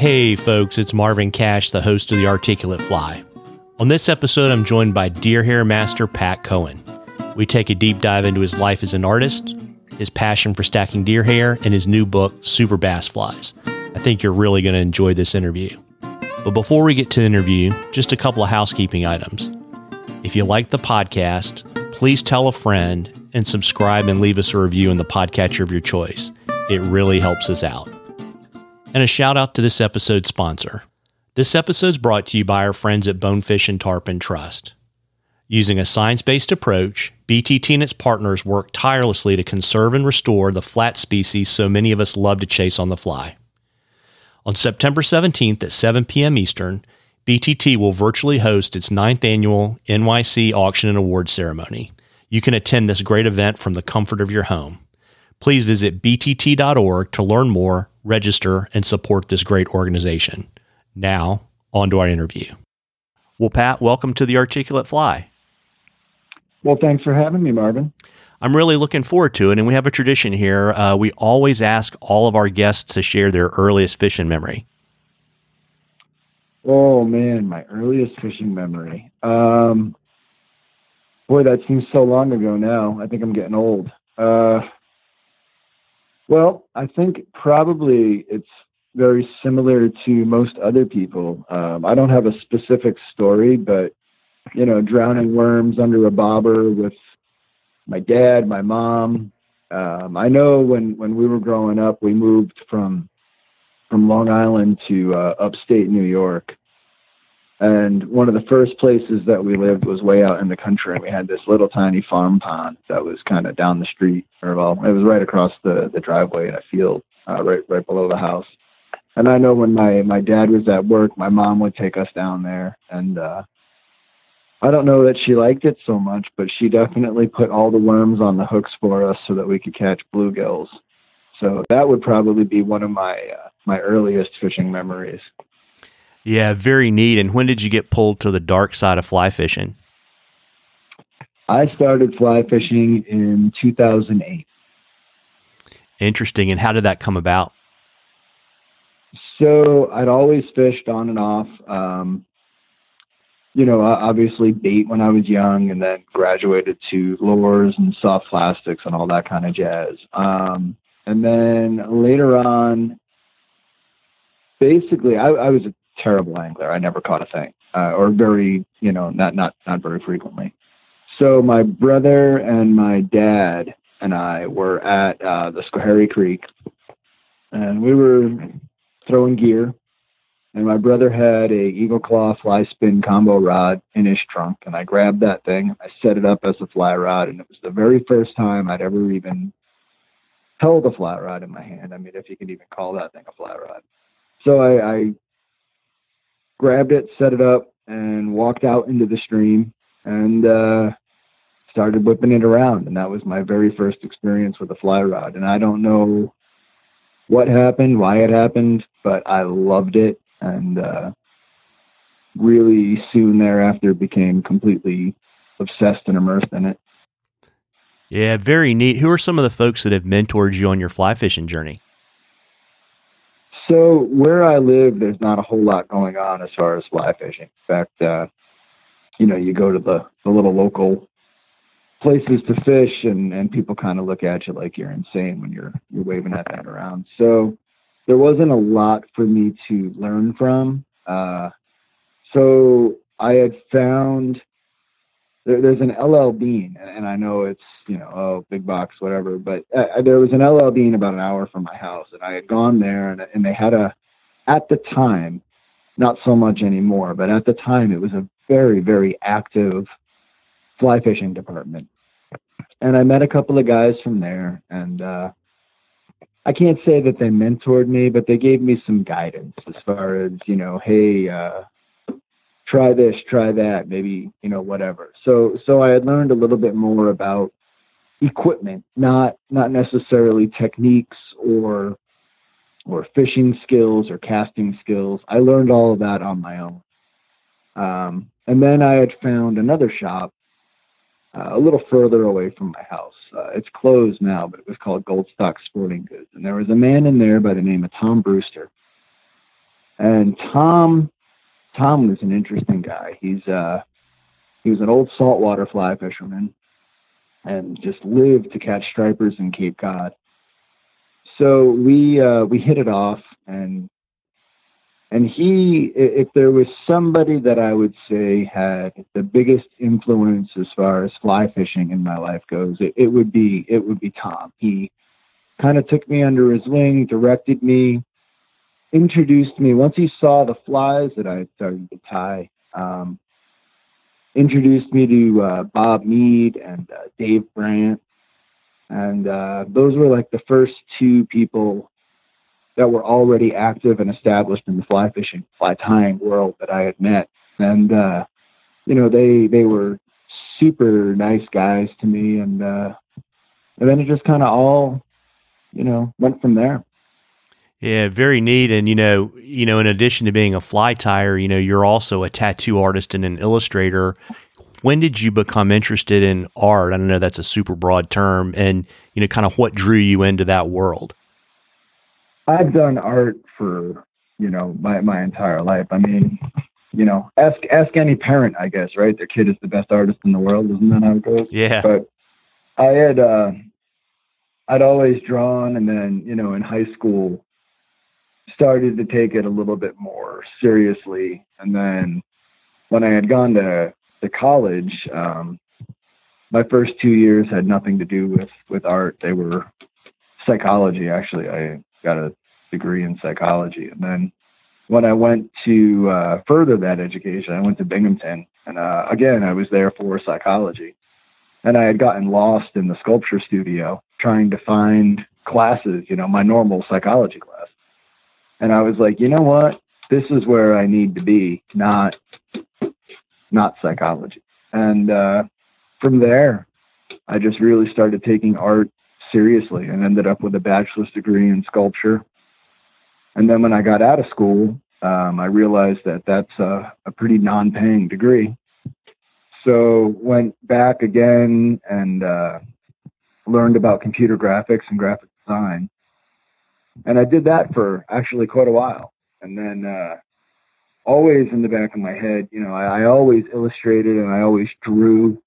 Hey, folks, it's Marvin Cash, the host of The Articulate Fly. On this episode, I'm joined by deer hair master Pat Cohen. We take a deep dive into his life as an artist, his passion for stacking deer hair, and his new book, Super Bass Flies. I think you're really going to enjoy this interview. But before we get to the interview, just a couple of housekeeping items. If you like the podcast, please tell a friend and subscribe and leave us a review in the podcatcher of your choice. It really helps us out. And a shout out to this episode's sponsor. This episode is brought to you by our friends at Bonefish and Tarpon Trust. Using a science based approach, BTT and its partners work tirelessly to conserve and restore the flat species so many of us love to chase on the fly. On September 17th at 7 p.m. Eastern, BTT will virtually host its ninth annual NYC Auction and Award Ceremony. You can attend this great event from the comfort of your home. Please visit btt.org to learn more, register, and support this great organization. Now, on to our interview. Well, Pat, welcome to the Articulate Fly. Well, thanks for having me, Marvin. I'm really looking forward to it. And we have a tradition here. Uh, we always ask all of our guests to share their earliest fishing memory. Oh, man, my earliest fishing memory. Um, boy, that seems so long ago now. I think I'm getting old. Uh, well, I think probably it's very similar to most other people. Um, I don't have a specific story, but you know, drowning worms under a bobber with my dad, my mom. Um, I know when when we were growing up, we moved from from Long Island to uh, upstate New York, and one of the first places that we lived was way out in the country, and we had this little tiny farm pond that was kind of down the street, or well, it was right across the the driveway in a field, uh, right right below the house. And I know when my my dad was at work, my mom would take us down there, and uh, I don't know that she liked it so much, but she definitely put all the worms on the hooks for us so that we could catch bluegills. So that would probably be one of my uh, my earliest fishing memories. Yeah, very neat. And when did you get pulled to the dark side of fly fishing? I started fly fishing in 2008. Interesting. And how did that come about? So I'd always fished on and off. Um, you know, obviously bait when I was young, and then graduated to lures and soft plastics and all that kind of jazz. Um, and then later on, basically, I, I was a terrible angler. I never caught a thing, uh, or very, you know, not not not very frequently. So my brother and my dad and I were at uh, the Schoharie Creek, and we were throwing gear and my brother had a Eagle Claw fly spin combo rod in his trunk, and I grabbed that thing. I set it up as a fly rod, and it was the very first time I'd ever even held a fly rod in my hand. I mean, if you can even call that thing a fly rod. So I, I grabbed it, set it up, and walked out into the stream and uh, started whipping it around. And that was my very first experience with a fly rod. And I don't know what happened, why it happened, but I loved it and uh, really soon thereafter became completely obsessed and immersed in it. Yeah, very neat. Who are some of the folks that have mentored you on your fly fishing journey? So where I live, there's not a whole lot going on as far as fly fishing. In fact, uh, you know, you go to the, the little local places to fish, and and people kind of look at you like you're insane when you're you're waving that thing around. So there wasn't a lot for me to learn from. Uh, so I had found there, there's an LL Bean, and I know it's you know oh big box whatever, but uh, there was an LL Bean about an hour from my house, and I had gone there, and, and they had a at the time, not so much anymore, but at the time it was a very very active fly fishing department, and I met a couple of guys from there, and uh, I can't say that they mentored me, but they gave me some guidance as far as, you know, hey, uh, try this, try that, maybe, you know, whatever. So, so I had learned a little bit more about equipment, not, not necessarily techniques or, or fishing skills or casting skills. I learned all of that on my own. Um, and then I had found another shop uh, a little further away from my house. Uh, it's closed now, but it was called Goldstock Sporting Goods. And there was a man in there by the name of Tom Brewster. And Tom, Tom was an interesting guy. He's uh, he was an old saltwater fly fisherman, and just lived to catch stripers in Cape Cod. So we uh, we hit it off, and and he, if there was somebody that I would say had the biggest influence as far as fly fishing in my life goes, it, it would be it would be Tom. He kind of took me under his wing, directed me, introduced me. Once he saw the flies that I had started to tie, um, introduced me to uh, Bob Mead and uh, Dave Brandt, and uh, those were like the first two people that were already active and established in the fly fishing, fly tying world that I had met. And uh, you know, they they were super nice guys to me, and uh, and then it just kind of all, you know, went from there. Yeah, very neat. And you know, you know, in addition to being a fly tyer, you know, you're also a tattoo artist and an illustrator. When did you become interested in art? I don't know that's a super broad term, and you know, kind of what drew you into that world. I've done art for you know my my entire life. I mean, you know, ask ask any parent, I guess, right? Their kid is the best artist in the world, isn't that how it goes? Yeah. But I had uh, I'd always drawn, and then you know, in high school, started to take it a little bit more seriously, and then when I had gone to to college, um, my first two years had nothing to do with with art. They were psychology. Actually, I got a degree in psychology. And then when I went to uh, further that education, I went to Binghamton. And uh, again, I was there for psychology. And I had gotten lost in the sculpture studio trying to find classes, you know, my normal psychology class. And I was like, you know what? This is where I need to be, not not psychology. And uh, from there, I just really started taking art seriously and ended up with a bachelor's degree in sculpture. And then when I got out of school, um, I realized that that's a, a pretty non-paying degree. So went back again and uh, learned about computer graphics and graphic design. And I did that for actually quite a while. And then uh, always in the back of my head, you know, I, I always illustrated and I always drew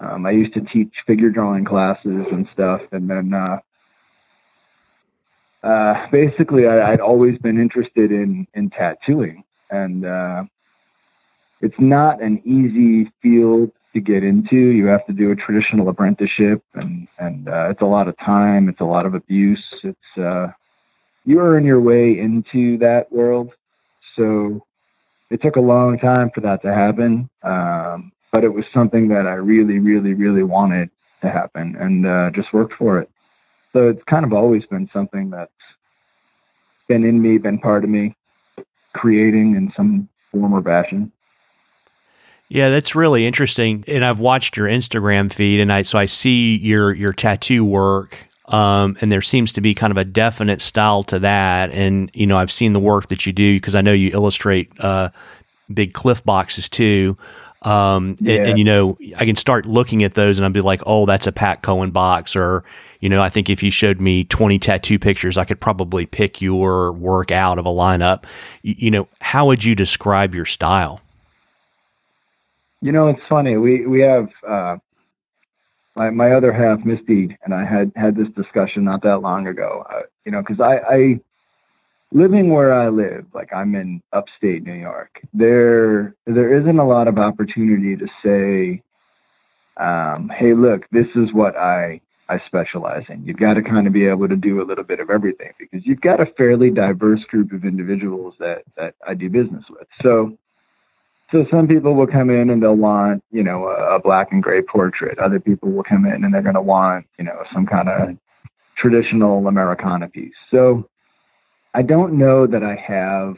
um, I used to teach figure drawing classes and stuff, and then uh, uh, basically I, would always been interested in in tattooing, and uh, it's not an easy field to get into. You have to do a traditional apprenticeship, and and uh, it's a lot of time. It's a lot of abuse. It's uh, you earn your way into that world, so it took a long time for that to happen. Um, but it was something that I really, really, really wanted to happen and uh, just worked for it. So it's kind of always been something that's been in me, been part of me, creating in some form or fashion. Yeah, that's really interesting. And I've watched your Instagram feed, and I so I see your your tattoo work, um, and there seems to be kind of a definite style to that. And you know, I've seen the work that you do because I know you illustrate uh, big cliff boxes too. Um, yeah. and, and, you know, I can start looking at those and I'll be like, oh, that's a Pat Cohen box. Or, you know, I think if you showed me 20 tattoo pictures, I could probably pick your work out of a lineup. You, you know, how would you describe your style? You know, it's funny. We, we have, uh, my, my other half, Misty, and I had had this discussion not that long ago. Uh, you know, because I, I living where I live, like I'm in upstate New York, there there isn't a lot of opportunity to say, um, "Hey, look, this is what I I specialize in." You've got to kind of be able to do a little bit of everything because you've got a fairly diverse group of individuals that that I do business with. So. So some people will come in and they'll want, you know, a, a black and gray portrait. Other people will come in and they're going to want, you know, some kind of traditional Americana piece. So I don't know that I have,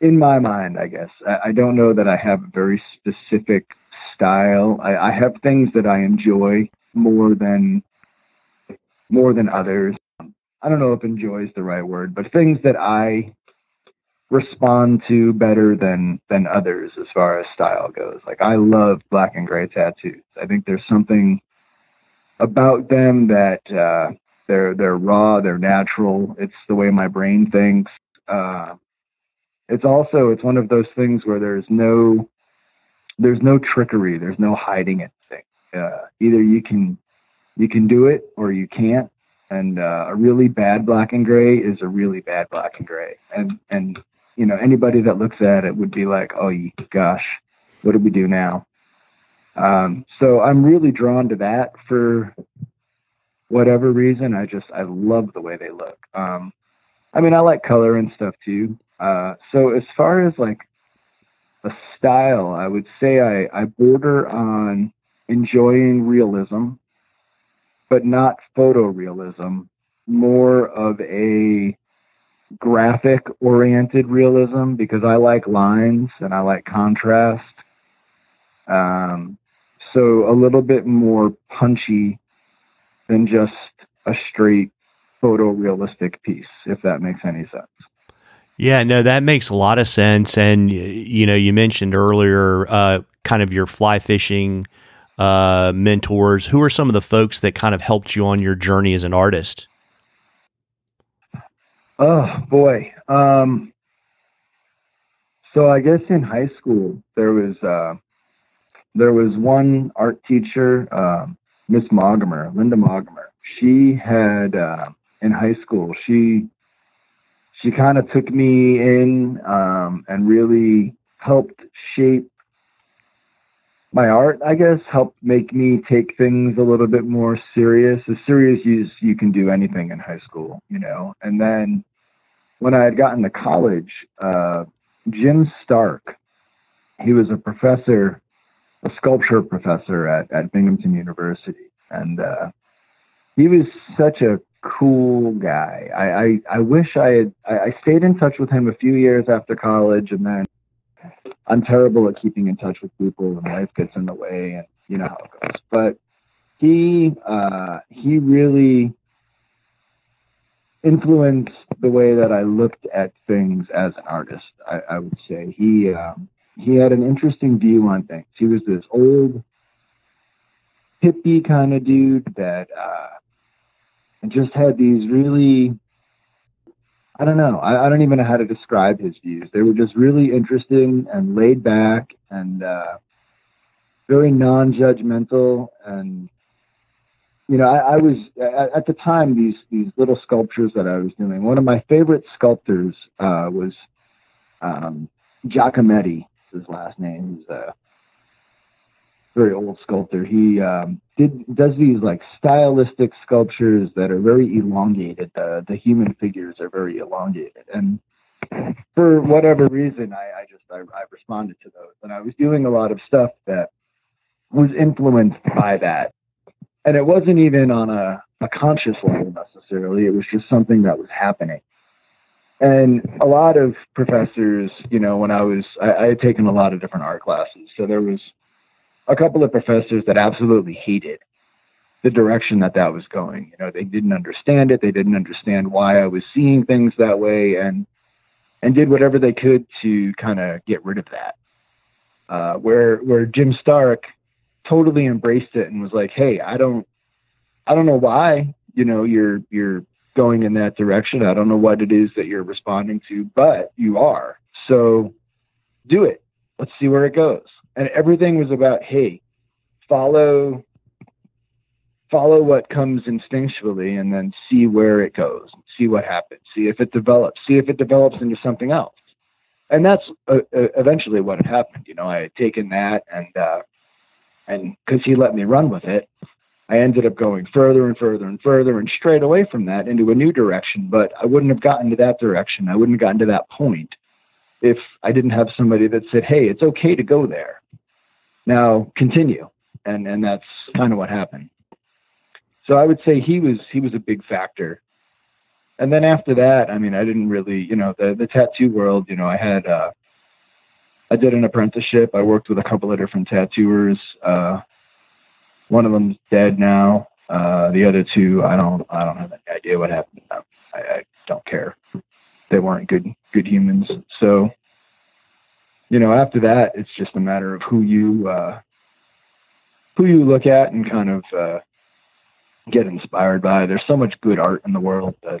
in my mind, I guess, I, I don't know that I have a very specific style. I, I have things that I enjoy more than more than others. I don't know if enjoy is the right word, but things that I respond to better than than others as far as style goes. Like I love black and gray tattoos. I think there's something about them that uh, they're they're raw, they're natural. It's the way my brain thinks. Uh, it's also it's one of those things where there's no there's no trickery. There's no hiding anything. Uh, either you can you can do it or you can't. And uh, a really bad black and gray is a really bad black and gray. And and you know anybody that looks at it would be like, oh gosh, what do we do now? Um, so I'm really drawn to that for whatever reason. I just I love the way they look. Um, I mean, I like color and stuff too. Uh, so as far as like a style, I would say I, I border on enjoying realism, but not photorealism, more of a graphic oriented realism because I like lines and I like contrast. Um, so a little bit more punchy than just a straight photorealistic piece, if that makes any sense. Yeah, no, that makes a lot of sense. And you know, you mentioned earlier, uh, kind of your fly fishing uh, mentors. Who are some of the folks that kind of helped you on your journey as an artist? Oh boy. Um, so I guess in high school there was uh, there was one art teacher, uh, Miss Moggemer, Linda Moggemer. She had uh, in high school. She she kind of took me in um, and really helped shape my art, I guess, helped make me take things a little bit more serious, as serious as you can do anything in high school, you know. And then when I had gotten to college, uh, Jim Stark, he was a professor, a sculpture professor at, at Binghamton University. And uh, he was such a cool guy. I, I, I wish I had, I, I stayed in touch with him a few years after college and then I'm terrible at keeping in touch with people and life gets in the way and you know how it goes. But he, uh, he really influenced the way that I looked at things as an artist. I, I would say he, um, he had an interesting view on things. He was this old hippie kind of dude that, uh, just had these really I don't know. I, I, don't even know how to describe his views. They were just really interesting and laid back and uh, very non-judgmental. And you know, I, I was at, at, the time these these little sculptures that I was doing. One of my favorite sculptors uh, was um, Giacometti. His last name. He's a very old sculptor. He um, did does these like stylistic sculptures that are very elongated. The the human figures are very elongated, and for whatever reason, I, I just I, I responded to those, and I was doing a lot of stuff that was influenced by that, and it wasn't even on a a conscious level necessarily. It was just something that was happening. And a lot of professors, you know, when I was, I, I had taken a lot of different art classes. So there was a couple of professors that absolutely hated the direction that that was going. You know, they didn't understand it. They didn't understand why I was seeing things that way, and and did whatever they could to kind of get rid of that. Uh, where where Jim Stark totally embraced it and was like, "Hey, I don't, I don't know why you know you're you're going in that direction. I don't know what it is that you're responding to, but you are. So do it. Let's see where it goes." And everything was about hey follow follow what comes instinctually and then see where it goes see what happens see if it develops see if it develops into something else. And that's uh, uh, eventually what happened you know i had taken that and uh and because he let me run with it i ended up going further and further and further and straight away from that into a new direction but i wouldn't have gotten to that direction. I wouldn't have gotten to that point if i didn't have somebody that said hey it's okay to go there now continue. And and that's kind of what happened. So I would say he was he was a big factor. And then after that, I mean, I didn't really, you know, the the tattoo world, you know, I had uh I did an apprenticeship. I worked with a couple of different tattooers. Uh one of them's dead now. Uh the other two, I don't I don't have any idea what happened. I, I don't care. They weren't good good humans. So you know, after that, it's just a matter of who you uh, who you look at and kind of uh, get inspired by. There's so much good art in the world that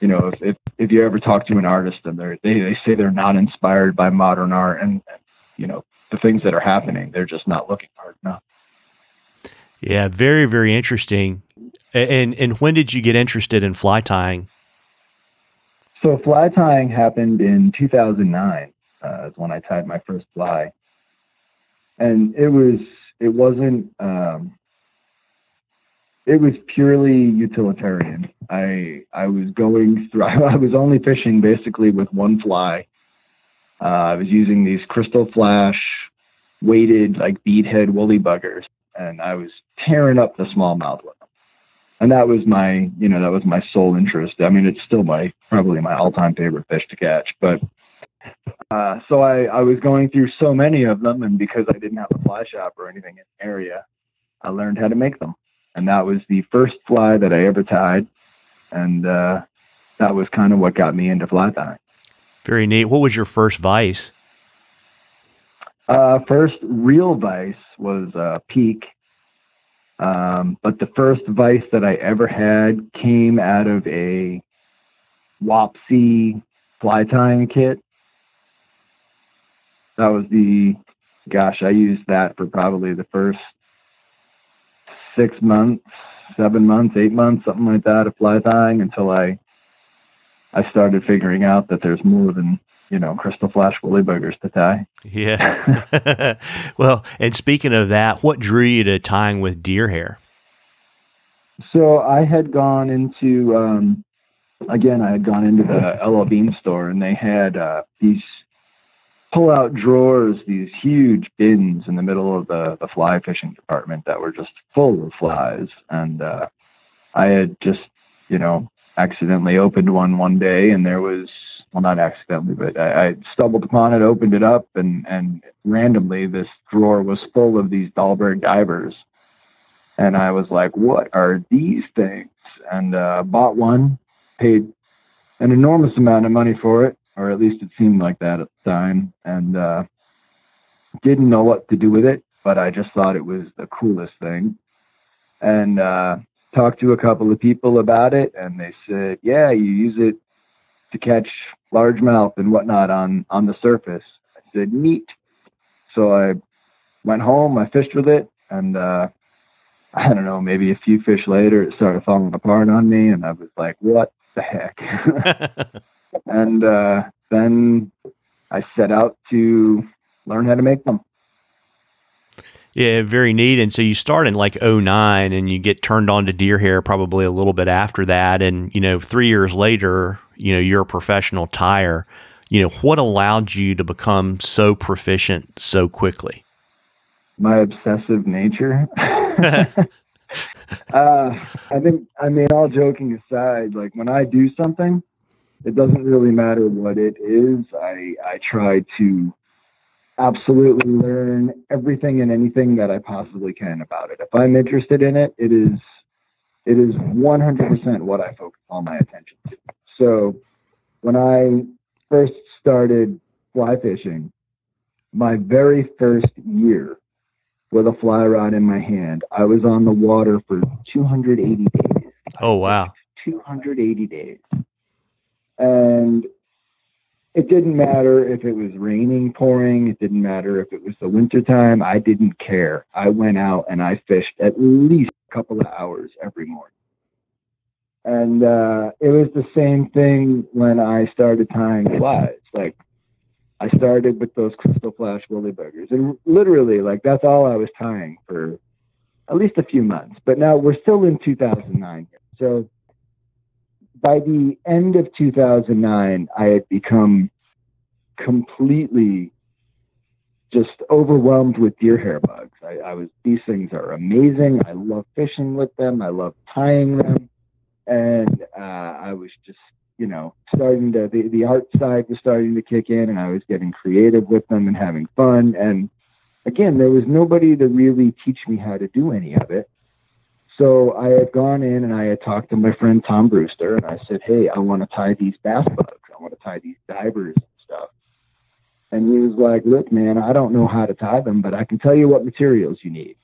you know, if, if, if you ever talk to an artist and they're, they, they say they're not inspired by modern art and, you know, the things that are happening, they're just not looking hard enough. Yeah, very, very interesting. And and when did you get interested in fly tying? So fly tying happened in 2009. Uh, is when I tied my first fly, and it was it wasn't um, it was purely utilitarian. I I was going through. I was only fishing basically with one fly. Uh, I was using these crystal flash weighted like beadhead woolly buggers, and I was tearing up the smallmouth them. And that was my, you know, that was my sole interest. I mean, it's still my probably my all-time favorite fish to catch. But uh, so I I was going through so many of them, and because I didn't have a fly shop or anything in the area, I learned how to make them and that was the first fly that I ever tied, and uh, that was kind of what got me into fly tying. Very neat. What was your first vice? Uh, first real vice was uh, Peak, um, but the first vice that I ever had came out of a Wapsi fly tying kit. That was the, gosh, I used that for probably the first six months, seven months, eight months, something like that of fly tying until I I started figuring out that there's more than you know crystal flash woolly buggers to tie. Yeah. well, and speaking of that, what drew you to tying with deer hair? So I had gone into um, again. I had gone into the LL Bean store, and they had uh, these pull out drawers, these huge bins in the middle of the, the fly fishing department that were just full of flies. And uh, I had just, you know, accidentally opened one one day, and there was, well, not accidentally, but I, I stumbled upon it, opened it up, and, and randomly this drawer was full of these Dahlberg divers. And I was like, what are these things? And uh, bought one, paid an enormous amount of money for it or at least it seemed like that at the time, and uh, didn't know what to do with it, but I just thought it was the coolest thing, and uh, talked to a couple of people about it, and they said, "Yeah, you use it to catch largemouth and whatnot on on the surface." I said, "Neat." So I went home, I fished with it, and uh, I don't know, maybe a few fish later, it started falling apart on me, and I was like, "What the heck?" and uh, then I set out to learn how to make them. Yeah, very neat. And so you start in like 09 and you get turned on to deer hair probably a little bit after that. And, you know, three years later, you know, you're a professional tyer. You know, what allowed you to become so proficient so quickly? My obsessive nature. uh, I think, I mean, all joking aside, like when I do something, it doesn't really matter what it is. I I try to absolutely learn everything and anything that I possibly can about it. If I'm interested in it, it is it is 100% what I focus all my attention to. So when I first started fly fishing, my very first year with a fly rod in my hand, I was on the water for 280 days. Oh wow. 280 days. And it didn't matter if it was raining, pouring, it didn't matter if it was the winter time. I didn't care. I went out and I fished at least a couple of hours every morning. And uh, it was the same thing when I started tying flies. Like I started with those crystal flash woolly buggers, and literally, like that's all I was tying for at least a few months. But now we're still in 2009, so by the end of 2009, I had become completely just overwhelmed with deer hair bugs. I, I, was these things are amazing. I love fishing with them. I love tying them, and uh, I was just you know starting to the the art side was starting to kick in, and I was getting creative with them and having fun. And again, there was nobody to really teach me how to do any of it. So I had gone in and I had talked to my friend Tom Brewster and I said, Hey, I want to tie these bass bugs. I want to tie these divers and stuff. And he was like, Look, man, I don't know how to tie them, but I can tell you what materials you need.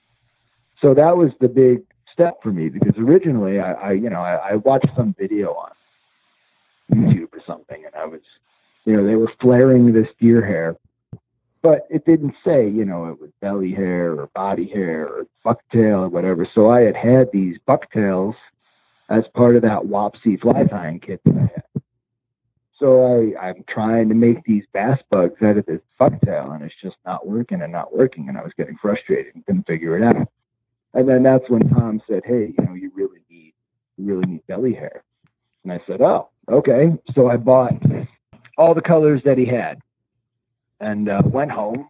So that was the big step for me because originally I, I you know, I, I watched some video on. YouTube or something, and I was, you know, they were flaring this deer hair, but it didn't say, you know, it was belly hair or body hair or bucktail or whatever. So I had had these bucktails as part of that Wapsi fly tying kit that I had. So I, I'm trying to make these bass bugs out of this bucktail, and it's just not working and not working, and I was getting frustrated and couldn't figure it out. And then that's when Tom said, "Hey, you know, you really need, you really need belly hair." And I said, "Oh, okay." So I bought all the colors that he had, and uh, went home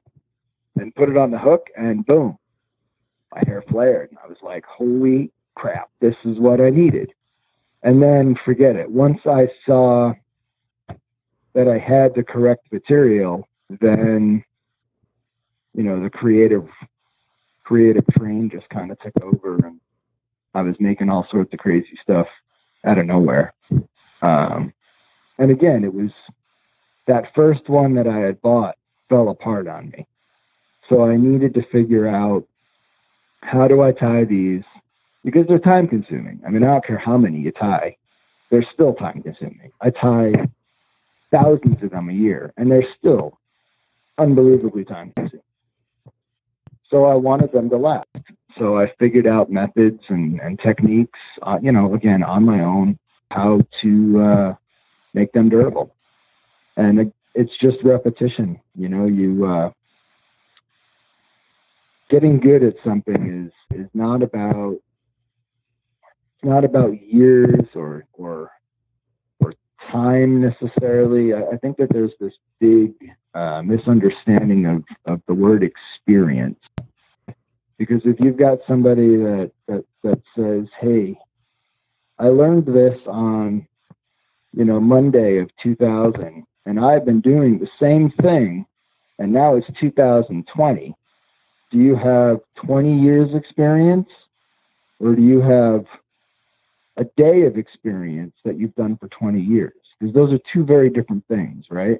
and put it on the hook, and boom, my hair flared. And I was like, "Holy crap! This is what I needed." And then forget it. Once I saw that I had the correct material, then you know the creative creative train just kind of took over and I was making all sorts of crazy stuff out of nowhere. Um, and again, it was that first one that I had bought fell apart on me. So I needed to figure out how do I tie these because they're time consuming. I mean, I don't care how many you tie, they're still time consuming. I tie thousands of them a year and they're still unbelievably time consuming. So I wanted them to last. So I figured out methods and, and techniques, uh, you know, again, on my own, how to uh, make them durable. And it's just repetition. You know, you uh, getting good at something is is not about it's not about years or or or time necessarily. I, I think that there's this big uh, misunderstanding of of the word experience because if you've got somebody that, that, that says, hey, I learned this on, you know, Monday of 2000, and I've been doing the same thing, and now it's 2020. Do you have 20 years experience, or do you have a day of experience that you've done for 20 years? Because those are two very different things, right?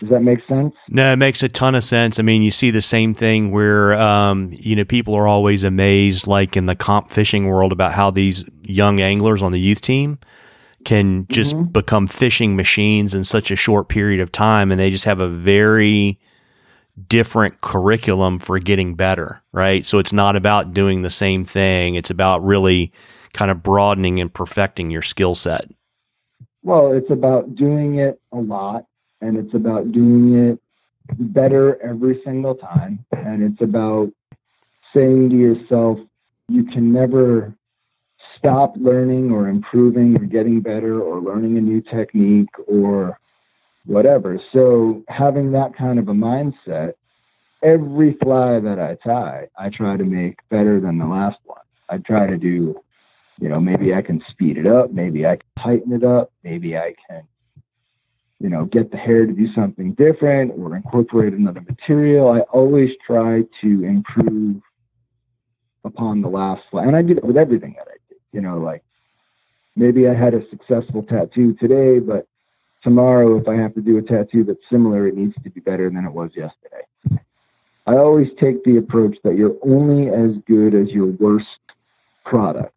Does that make sense? No, it makes a ton of sense. I mean, you see the same thing where, um, you know, people are always amazed, like in the comp fishing world, about how these young anglers on the youth team can just mm-hmm. become fishing machines in such a short period of time. And they just have a very different curriculum for getting better, right? So it's not about doing the same thing, it's about really kind of broadening and perfecting your skill set. Well, it's about doing it a lot and it's about doing it better every single time. And it's about saying to yourself, you can never stop learning or improving or getting better or learning a new technique or whatever. So having that kind of a mindset, every fly that I tie, I try to make better than the last one. I try to do, you know, maybe I can speed it up, maybe I can tighten it up, maybe I can you know, get the hair to do something different or incorporate another material. I always try to improve upon the last fly. And I do that with everything that I do. You know, like maybe I had a successful tattoo today, but tomorrow if I have to do a tattoo that's similar, it needs to be better than it was yesterday. I always take the approach that you're only as good as your worst product.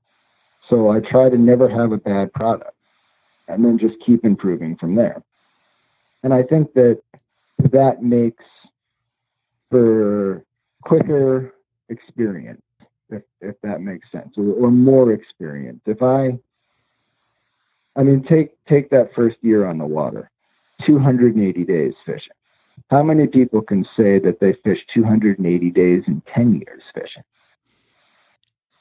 So I try to never have a bad product and then just keep improving from there. And I think that that makes for quicker experience, if, if that makes sense, or, or more experience. If I, I mean, take take that first year on the water, 280 days fishing. How many people can say that they fished 280 days in 10 years fishing?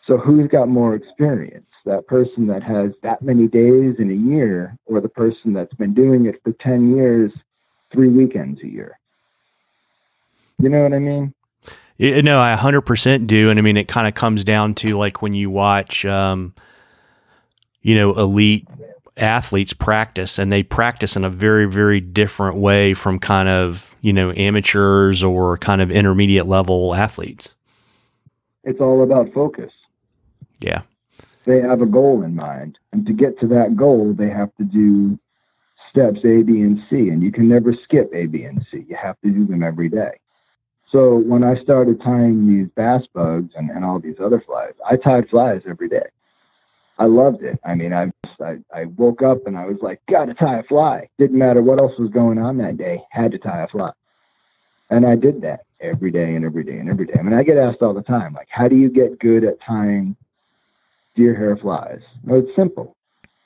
So who's got more experience? That person that has that many days in a year, or the person that's been doing it for 10 years, three weekends a year? You know what I mean? Yeah, no, I 100% do. And I mean, it kind of comes down to like when you watch, um, you know, elite athletes practice and they practice in a very, very different way from kind of, you know, amateurs or kind of intermediate level athletes. It's all about focus. Yeah. They have a goal in mind. And to get to that goal, they have to do steps A, B, and C. And you can never skip A, B, and C. You have to do them every day. So when I started tying these bass bugs and, and all these other flies, I tied flies every day. I loved it. I mean, I, I I woke up and I was like, gotta tie a fly. Didn't matter what else was going on that day, had to tie a fly. And I did that every day and every day and every day. I mean, I get asked all the time, like, how do you get good at tying deer hair flies? Well, it's simple.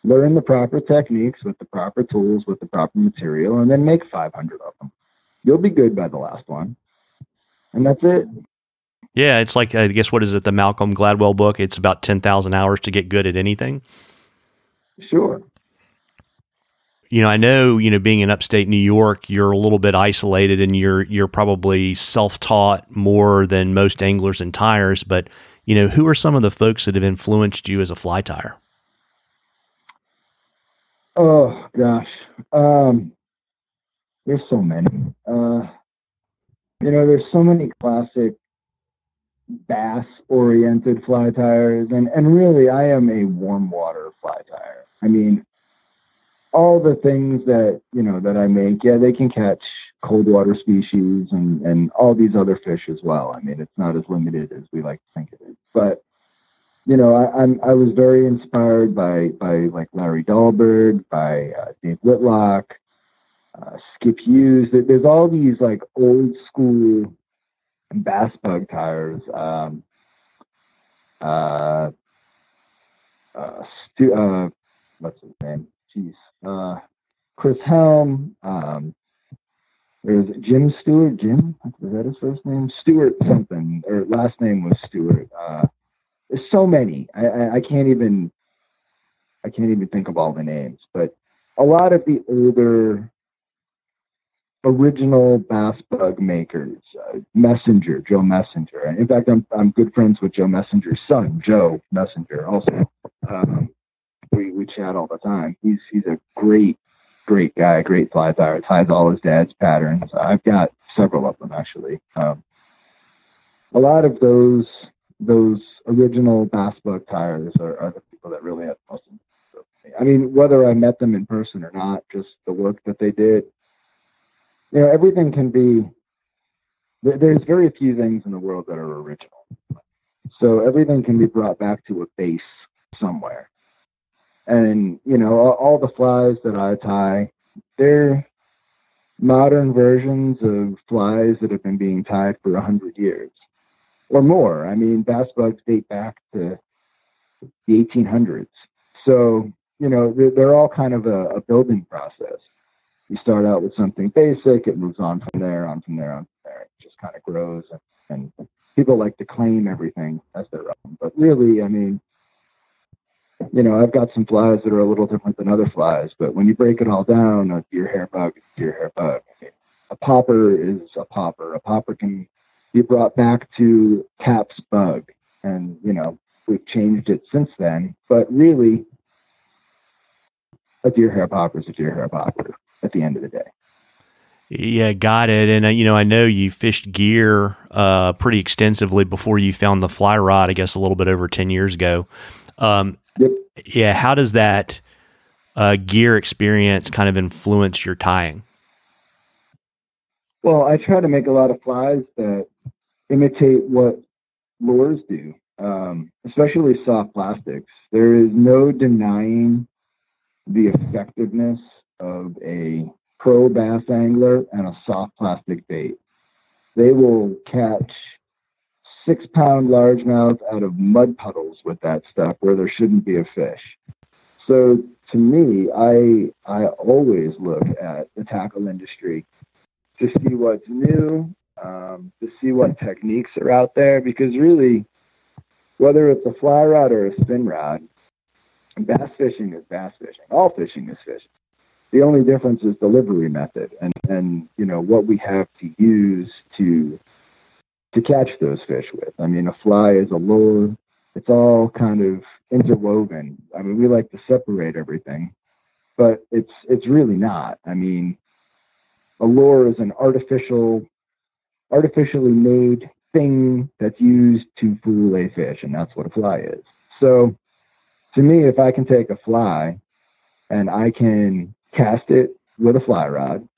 Learn the proper techniques with the proper tools, with the proper material, and then make 500 of them. You'll be good by the last one. And that's it. Yeah, it's like I guess what is it? The Malcolm Gladwell book. It's about ten thousand hours to get good at anything. Sure. You know, I know. You know, being in upstate New York, you're a little bit isolated, and you're you're probably self taught more than most anglers and tyers. But you know, who are some of the folks that have influenced you as a fly tyer? Oh gosh, um, there's so many. Uh, you know, there's so many classic bass oriented fly tyers and and really I am a warm water fly tyer. I mean all the things that, you know, that I make, yeah, they can catch cold water species and and all these other fish as well. I mean, it's not as limited as we like to think it is. But you know, I, I'm I was very inspired by by like Larry Dahlberg, by uh, Dave Whitlock, uh, Skip Hughes. There's all these like old school bass bug tyers. Um, uh, uh, Stu, uh, what's his name? Jeez. Uh, Chris Helm. Um, there's Jim Stewart. Jim, was that his first name? Stewart something, or last name was Stewart. Uh, there's so many. I, I, I can't even. I can't even think of all the names, but a lot of the older original bass bug makers, uh, Messenger, Joe Messenger. In fact, I'm I'm good friends with Joe Messenger's son, Joe Messenger. Also, um, we we chat all the time. He's he's a great great guy, great fly tyer. Ties all his dad's patterns. I've got several of them actually. Um, a lot of those those original bass bug tyers are, are the people that really have most. I mean, whether I met them in person or not, just the work that they did, you know, everything can be. There's very few things in the world that are original, so everything can be brought back to a base somewhere. And you know, all, the flies that I tie, they're modern versions of flies that have been being tied for a hundred years or more. I mean, bass bugs date back to the 1800s. So, you know, they're, they're all kind of a, a, building process you start out with something basic, it moves on from there, on from there, on from there. It just kind of grows, and, and people like to claim everything as their own. But really, I mean, you know, I've got some flies that are a little different than other flies, but when you break it all down, uh, a deer hair bug is a deer hair bug. A popper is a popper. A popper can be brought back to Tap's bug, and you know, we've changed it since then. But really, a deer hair popper is a deer hair popper at the end of the day. Yeah, got it. And uh, you know, I know you fished gear uh, pretty extensively before you found the fly rod. I guess a little bit over ten years ago. Um, yep. Yeah. How does that uh, gear experience kind of influence your tying? Well, I try to make a lot of flies that imitate what lures do, um, especially soft plastics. There is no denying the effectiveness of a pro bass angler and a soft plastic bait. They will catch six pound largemouth out of mud puddles with that stuff where there shouldn't be a fish. So to me, I I always look at the tackle industry to see what's new, um, to see what techniques are out there, because really, whether it's a fly rod or a spin rod, bass fishing is bass fishing. All fishing is fishing. The only difference is delivery method and, and you know what we have to use to to catch those fish with. I mean, a fly is a lure. It's all kind of interwoven. I mean, we like to separate everything, but it's it's really not. I mean, a lure is an artificial, artificially made thing that's used to fool a fish, and that's what a fly is. So, to me, if I can take a fly and I can cast it with a fly rod,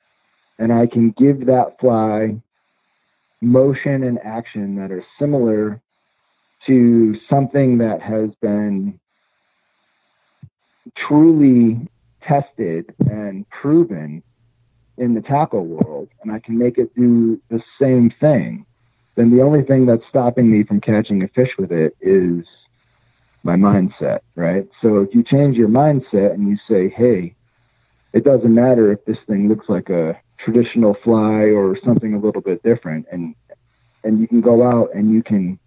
and I can give that fly motion and action that are similar to something that has been truly tested and proven in the tackle world and I can make it do the same thing, then the only thing that's stopping me from catching a fish with it is my mindset, right? So if you change your mindset and you say, hey, it doesn't matter if this thing looks like a traditional fly or something a little bit different and and you can go out and you can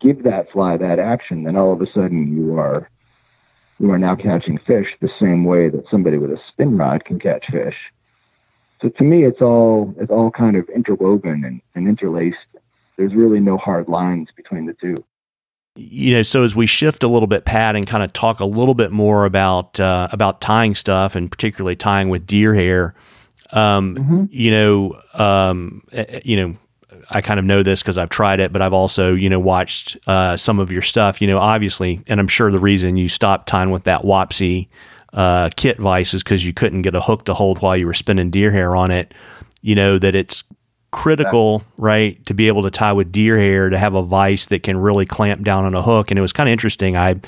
give that fly that action, then all of a sudden you are you are now catching fish the same way that somebody with a spin rod can catch fish. So to me, it's all it's all kind of interwoven and, and interlaced. There's really no hard lines between the two. You know, so as we shift a little bit, Pat, and kind of talk a little bit more about uh, about tying stuff, and particularly tying with deer hair. Um, mm-hmm. You know, um, eh, eh, you know, I kind of know this because I've tried it, but I've also, you know, watched uh, some of your stuff. You know, obviously, and I'm sure the reason you stopped tying with that Wapsi uh, kit vise is because you couldn't get a hook to hold while you were spinning deer hair on it. You know that it's critical, yeah. right, to be able to tie with deer hair to have a vise that can really clamp down on a hook. And it was kind of interesting. I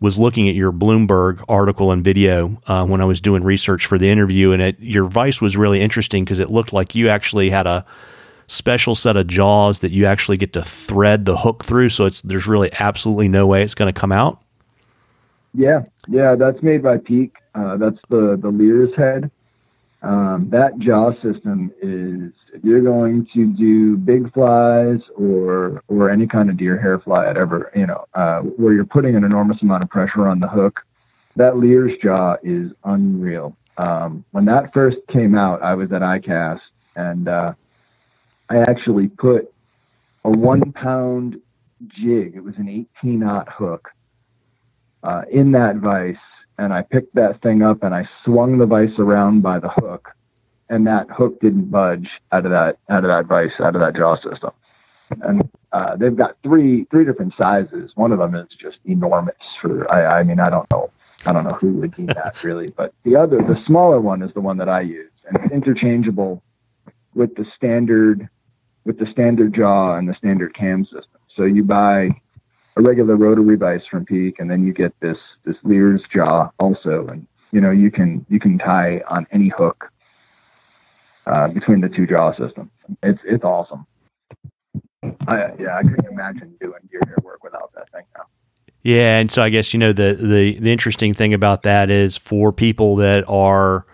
was looking at your Bloomberg article and video uh, when I was doing research for the interview, and it, your vise was really interesting because it looked like you actually had a special set of jaws that you actually get to thread the hook through. So it's there's really absolutely no way it's going to come out. Yeah, yeah, that's made by Peak. Uh, that's the the Leer's head. Um, that jaw system is you're going to do big flies or or any kind of deer hair fly at ever you know uh, where you're putting an enormous amount of pressure on the hook. That Leer's jaw is unreal. Um, when that first came out, I was at ICAST and uh, I actually put a one pound jig. It was an 18 knot hook uh, in that vise, and I picked that thing up and I swung the vise around by the hook, and that hook didn't budge out of that out of that vice out of that jaw system. And uh, they've got three three different sizes. One of them is just enormous. For I, I mean I don't know I don't know who would need that really, but the other the smaller one is the one that I use, and it's interchangeable with the standard with the standard jaw and the standard cam system. So you buy a regular rotary vise from Peak, and then you get this this Lear's jaw also, and you know you can you can tie on any hook uh, between the two jaw systems. It's it's awesome. I, yeah, I couldn't imagine doing deer hair work without that thing now. Yeah, and so I guess you know the the the interesting thing about that is for people that are,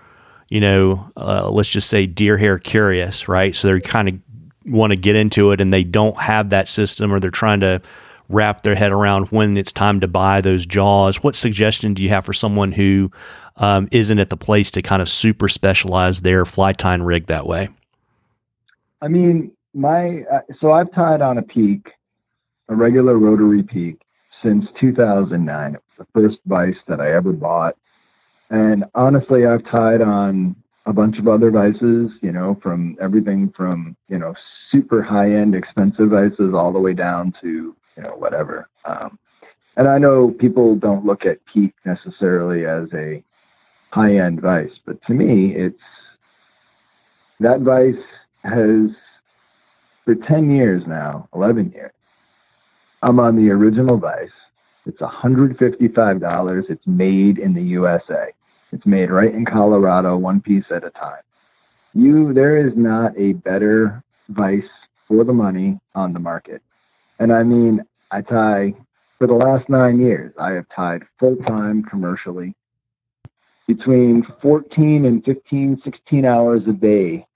you know, uh, let's just say deer hair curious, right? So they're kind of want to get into it and they don't have that system or they're trying to wrap their head around when it's time to buy those jaws. What suggestion do you have for someone who um, not at the place to kind of super specialize their fly tying rig that way? I mean, my uh, so I've tied on a peak, a regular rotary peak, since 2009. It was the first vise that I ever bought, and honestly, I've tied on a bunch of other vices, you know, from everything from, you know, super high end expensive vices all the way down to, you know, whatever. Um, and I know people don't look at Peak necessarily as a high end vice, but to me, it's that vice has for 10 years now, 11 years. I'm on the original vice. It's $155. It's made in the USA. It's made right in Colorado, one piece at a time. You, there is not a better vice for the money on the market. And I mean, I tie for the last nine years, I have tied full time commercially between 14 and 15, 16 hours a day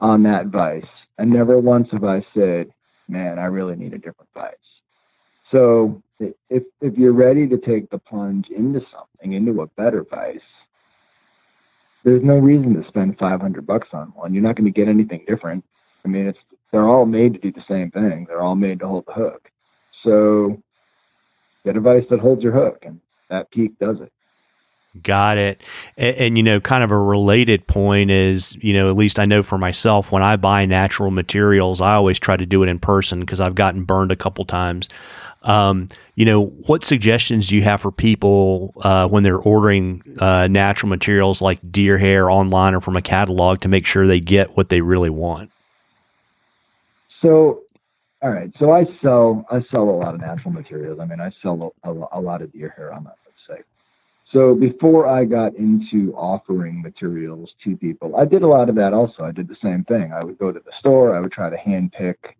on that vice. And never once have I said, man, I really need a different vice. So if if you're ready to take the plunge into something, into a better vice, there's no reason to spend 500 bucks on one. You're not going to get anything different. I mean, it's they're all made to do the same thing. They're all made to hold the hook. So get a vice that holds your hook, and that peak does it. Got it. And, and, you know, kind of a related point is, you know, at least I know for myself, when I buy natural materials, I always try to do it in person because I've gotten burned a couple times. Um, you know, what suggestions do you have for people uh, when they're ordering uh, natural materials like deer hair online or from a catalog to make sure they get what they really want? So, all right. So I sell I sell a lot of natural materials. I mean, I sell a, a, a lot of deer hair on my website. So before I got into offering materials to people, I did a lot of that also. I did the same thing. I would go to the store, I would try to hand pick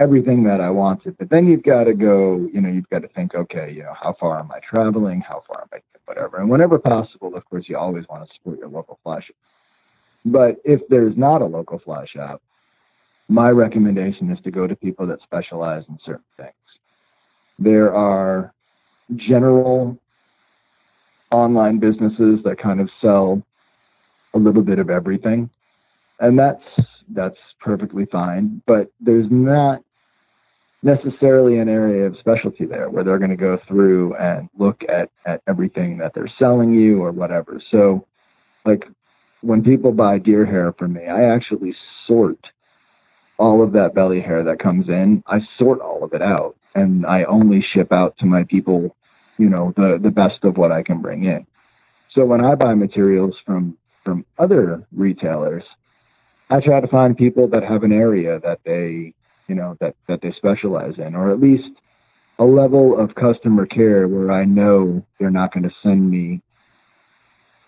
everything that I wanted. But then you've got to go, you know, you've got to think, okay, you know, how far am I traveling? How far am I, whatever. And whenever possible, of course, you always want to support your local fly shop. But if there's not a local fly shop, my recommendation is to go to people that specialize in certain things. There are general online businesses that kind of sell a little bit of everything. And that's that's perfectly fine, but there's not necessarily an area of specialty there where they're going to go through and look at, at everything that they're selling you or whatever. So, like when people buy deer hair from me, I actually sort all of that belly hair that comes in. I sort all of it out and I only ship out to my people, you know, the, the best of what I can bring in. So when I buy materials from, from other retailers, I try to find people that have an area that they you know that that they specialize in, or at least a level of customer care where I know they're not going to send me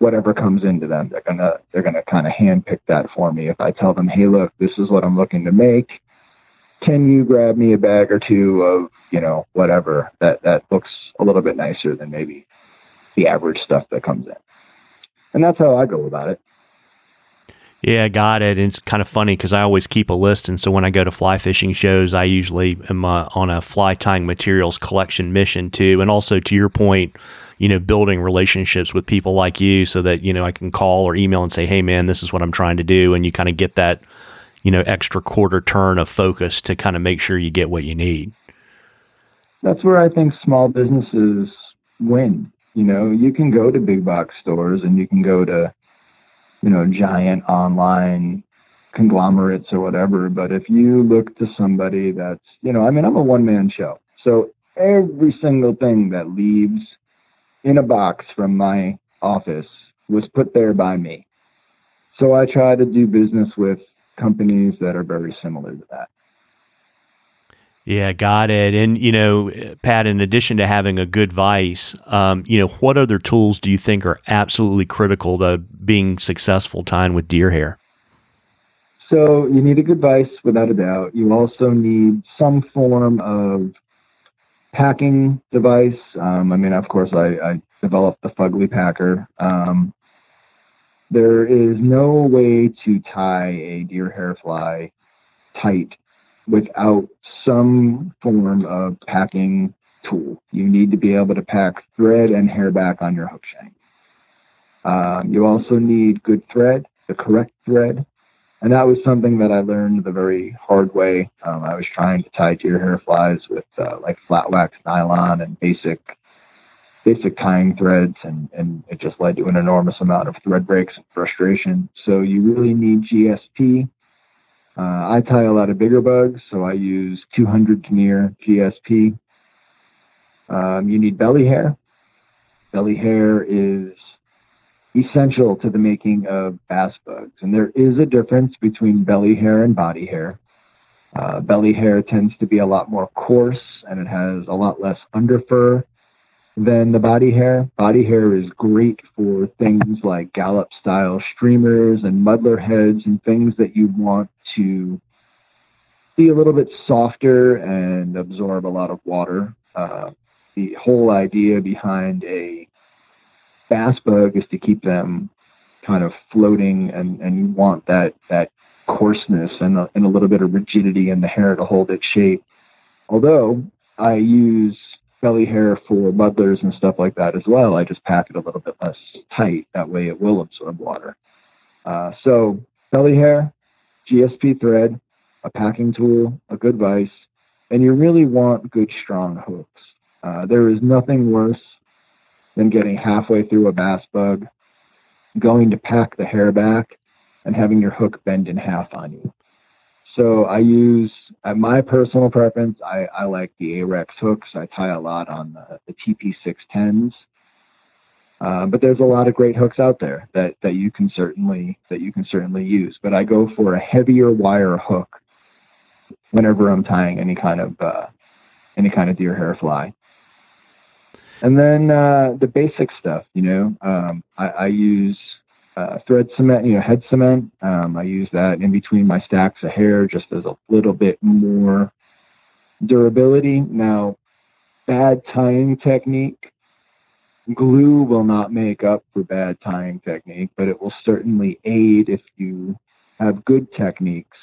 whatever comes into them. They're gonna they're gonna kind of handpick that for me. If I tell them, hey, look, this is what I'm looking to make. Can you grab me a bag or two of you know whatever that that looks a little bit nicer than maybe the average stuff that comes in? And that's how I go about it. Yeah, got it. And it's kind of funny because I always keep a list, and so when I go to fly fishing shows, I usually am uh, on a fly tying materials collection mission too. And also, to your point, you know, building relationships with people like you, so that you know I can call or email and say, "Hey, man, this is what I'm trying to do," and you kind of get that, you know, extra quarter turn of focus to kind of make sure you get what you need. That's where I think small businesses win. You know, you can go to big box stores and you can go to you know, giant online conglomerates or whatever. But if you look to somebody that's, you know, I mean, I'm a one man show. So every single thing that leaves in a box from my office was put there by me. So I try to do business with companies that are very similar to that. Yeah, got it. And you know, Pat, in addition to having a good vice, um, you know, what other tools do you think are absolutely critical to being successful tying with deer hair? So you need a good vice, without a doubt. You also need some form of packing device. Um, I mean, of course, I, I developed the Fugly Packer. Um, there is no way to tie a deer hair fly tight without some form of packing tool. You need to be able to pack thread and hair back on your hook shank. Um, you also need good thread, the correct thread. And that was something that I learned the very hard way. Um, I was trying to tie deer hair flies with uh, like flat wax nylon and basic basic tying threads and, and it just led to an enormous amount of thread breaks and frustration. So you really need GSP uh, I tie a lot of bigger bugs, so I use 200 denier GSP. Um, you need belly hair. Belly hair is essential to the making of bass bugs, and there is a difference between belly hair and body hair. Uh, belly hair tends to be a lot more coarse and it has a lot less underfur than the body hair. Body hair is great for things like Galloup style streamers and muddler heads and things that you want to be a little bit softer and absorb a lot of water. Uh, the whole idea behind a bass bug is to keep them kind of floating and, and you want that, that coarseness and a, and a little bit of rigidity in the hair to hold its shape. Although I use belly hair for muddlers and stuff like that as well. I just pack it a little bit less tight. That way it will absorb water. Uh, so belly hair, GSP thread, a packing tool, a good vise, and you really want good strong hooks. Uh, there is nothing worse than getting halfway through a bass bug, going to pack the hair back, and having your hook bend in half on you. So I use at my personal preference. I, I like the Ahrex hooks. I tie a lot on the, the TP610s. Uh, but there's a lot of great hooks out there that, that you can certainly that you can certainly use. But I go for a heavier wire hook whenever I'm tying any kind of uh, any kind of deer hair fly. And then uh, the basic stuff, you know, um, I, I, use uh, thread cement, you know, head cement. Um, I use that in between my stacks of hair just as a little bit more durability. Now, bad tying technique, glue will not make up for bad tying technique, but it will certainly aid if you have good techniques.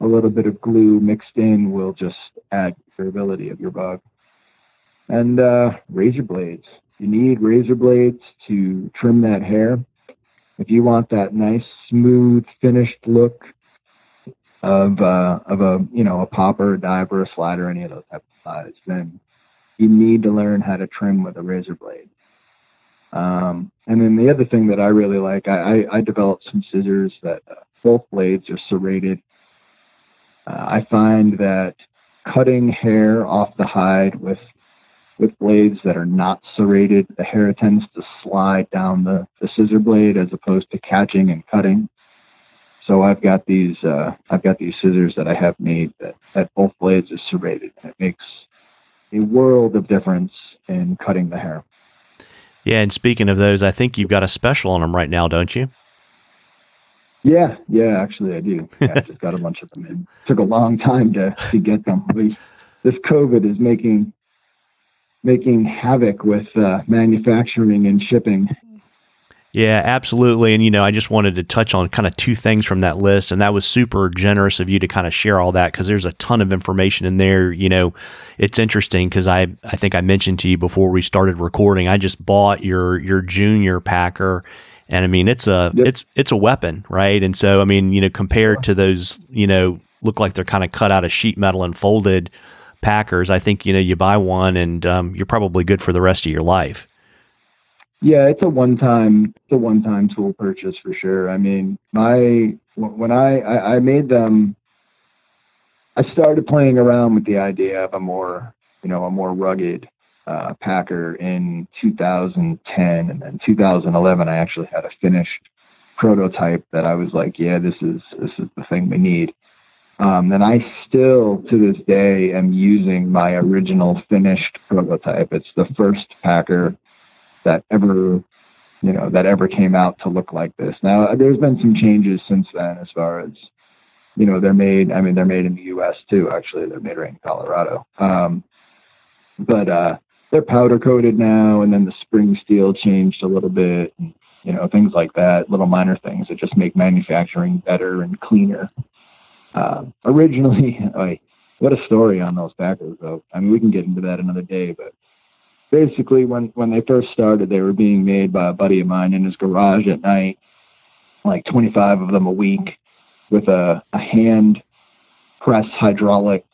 A little bit of glue mixed in will just add durability of your bug. And uh, razor blades. You need razor blades to trim that hair. If you want that nice, smooth, finished look of uh, of a you know a popper, a diver, a slider, any of those type of size, then you need to learn how to trim with a razor blade. Um, and then the other thing that I really like, I, I, I developed some scissors that uh, both blades are serrated. Uh, I find that cutting hair off the hide with with blades that are not serrated, the hair tends to slide down the, the scissor blade as opposed to catching and cutting. So I've got these uh, I've got these scissors that I have made that, that both blades are serrated, and it makes a world of difference in cutting the hair. Yeah, and speaking of those, I think you've got a special on them right now, don't you? Yeah, yeah, actually I do. Yeah, I just got a bunch of them in. Took a long time to, to get them. We, this COVID is making making havoc with uh, manufacturing and shipping. Yeah, absolutely. And, you know, I just wanted to touch on kind of two things from that list. And that was super generous of you to kind of share all that because there's a ton of information in there. You know, it's interesting because I, I think I mentioned to you before we started recording, I just bought your, your junior packer. And I mean, it's a, yep. it's, it's a weapon, right? And so, I mean, you know, compared to those, you know, look like they're kind of cut out of sheet metal and folded packers, I think, you know, you buy one and um, you're probably good for the rest of your life. Yeah, it's a one-time, it's a one-time tool purchase for sure. I mean, my when I, I I made them, I started playing around with the idea of a more, you know, a more rugged uh, Packer in 2010, and then 2011, I actually had a finished prototype that I was like, yeah, this is this is the thing we need. Um, and I still, to this day, am using my original finished prototype. It's the first Packer that ever you know that ever came out to look like this. Now there's been some changes since then as far as you know they're made. I mean they're made in the U.S. too. Actually, they're made right in Colorado. Um, but uh, they're powder coated now, and then the spring steel changed a little bit. And, you know things like that, little minor things that just make manufacturing better and cleaner. Uh, originally, what a story on those Packers though. I mean we can get into that another day, but basically when when they first started, they were being made by a buddy of mine in his garage at night, like 25 of them a week, with a, a hand press hydraulic,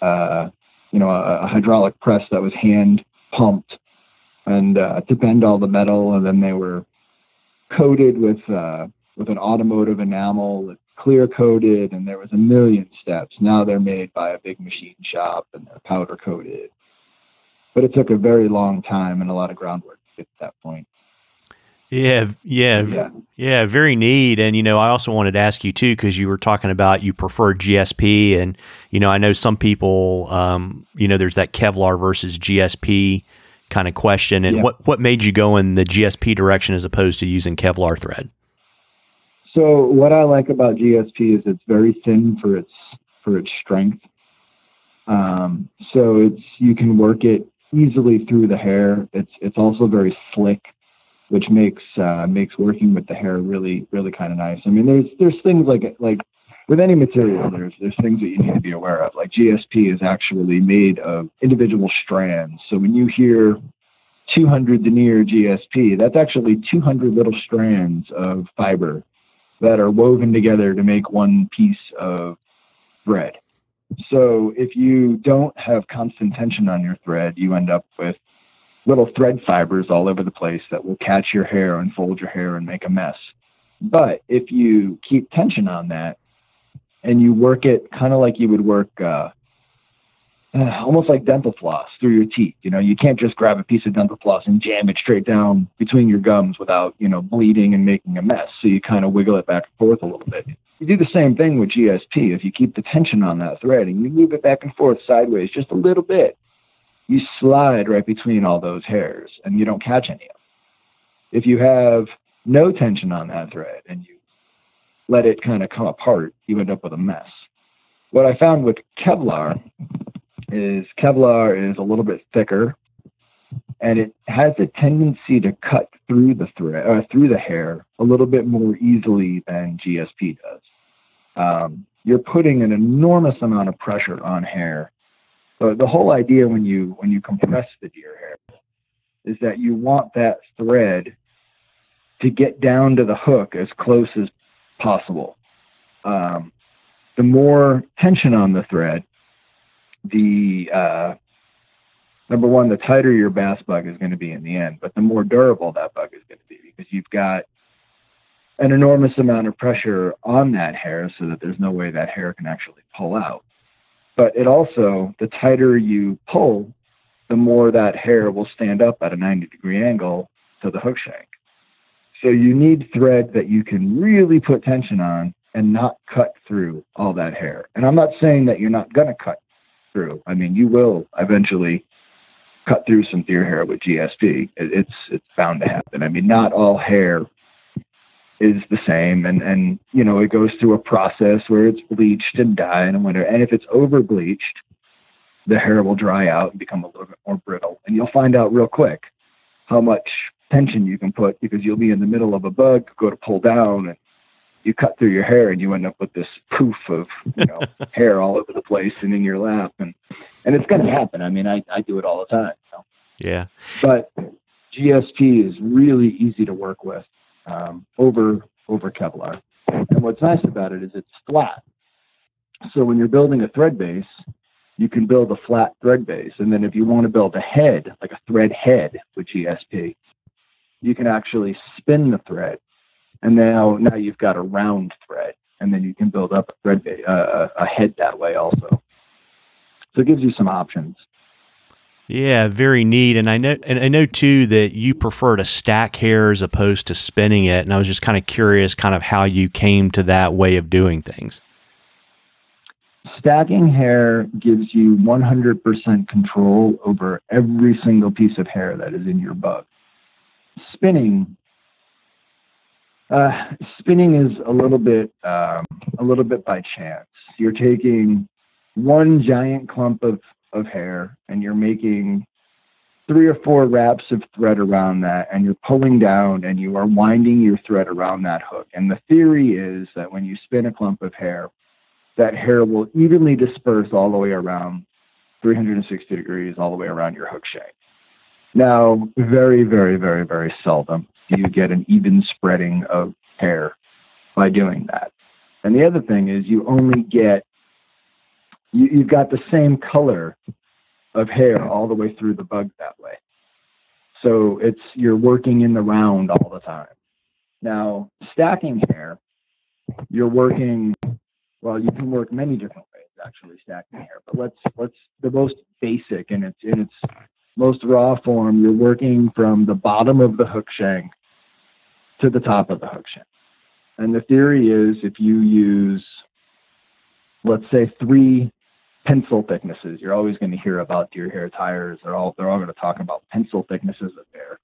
uh, you know, a, a, hydraulic press that was hand pumped, and uh, to bend all the metal, and then they were coated with uh, with an automotive enamel clear coated and there was a million steps. Now they're made by a big machine shop and they're powder coated but it took a very long time and a lot of groundwork to get to that point. Yeah, yeah, yeah, yeah, very neat. And you know, I also wanted to ask you too because you were talking about you prefer GSP, and you know, I know some people, um, you know, there's that Kevlar versus GSP kind of question. And yeah. what what made you go in the GSP direction as opposed to using Kevlar thread? So what I like about GSP is it's very thin for its for its strength. Um, so it's you can work it easily through the hair. It's it's also very slick, which makes uh, makes working with the hair really really kind of nice. I mean, there's there's things like like with any material, there's there's things that you need to be aware of. Like GSP is actually made of individual strands. So when you hear 200 denier GSP, that's actually 200 little strands of fiber that are woven together to make one piece of thread. So if you don't have constant tension on your thread, you end up with little thread fibers all over the place that will catch your hair and fold your hair and make a mess. But if you keep tension on that and you work it kind of like you would work uh, uh, almost like dental floss through your teeth. You know, you can't just grab a piece of dental floss and jam it straight down between your gums without, you know, bleeding and making a mess. So you kind of wiggle it back and forth a little bit. You do the same thing with GSP. If you keep the tension on that thread and you move it back and forth sideways just a little bit, you slide right between all those hairs and you don't catch any of them. If you have no tension on that thread and you let it kind of come apart, you end up with a mess. What I found with Kevlar is Kevlar is a little bit thicker and it has a tendency to cut through the thread uh, through the hair a little bit more easily than GSP does. Um, you're putting an enormous amount of pressure on hair. So the whole idea when you when you compress the deer hair is that you want that thread to get down to the hook as close as possible. Um, the more tension on the thread, the uh, number one, the tighter your bass bug is going to be in the end, but the more durable that bug is going to be because you've got an enormous amount of pressure on that hair so that there's no way that hair can actually pull out. But it also, the tighter you pull, the more that hair will stand up at a 90 degree angle to the hook shank. So you need thread that you can really put tension on and not cut through all that hair. And I'm not saying that you're not going to cut through. I mean, you will eventually cut through some deer hair with GSP. It's it's bound to happen. I mean, not all hair is the same, and and you know it goes through a process where it's bleached and dyed and whatever. And if it's over bleached, the hair will dry out and become a little bit more brittle, and you'll find out real quick how much tension you can put because you'll be in the middle of a bug, go to pull down, and you cut through your hair and you end up with this poof of you know hair all over the place and in your lap. And and it's going to happen. I mean i i do it all the time so. yeah. But gsp is really easy to work with um, over over kevlar. And what's nice about it is it's flat. So when you're building a thread base you can build a flat thread base. And then if you want to build a head like a thread head with gsp you can actually spin the thread and now now you've got a round thread, and then you can build up a thread uh, a head that way also. So it gives you some options. Yeah, very neat. And I know, and I know too that you prefer to stack hair as opposed to spinning it. And I was just kind of curious, kind of how you came to that way of doing things. Stacking hair gives you 100% control over every single piece of hair that is in your bug. Spinning uh, spinning is a little bit um, a little bit by chance. You're taking one giant clump of, of hair and you're making three or four wraps of thread around that and you're pulling down and you are winding your thread around that hook. And the theory is that when you spin a clump of hair, that hair will evenly disperse all the way around 360 degrees all the way around your hook shank. Now, very, very, very, very seldom do you get an even spreading of hair by doing that. And the other thing is you only get you, you've got the same color of hair all the way through the bug that way. So it's you're working in the round all the time. Now, stacking hair, you're working well, you can work many different ways actually stacking hair, but let's let's the most basic and it's in its most raw form, you're working from the bottom of the hook shank to the top of the hook shank. And the theory is if you use, let's say, three pencil thicknesses, you're always going to hear about deer hair tyers. They're all they're all going to talk about pencil thicknesses of hair.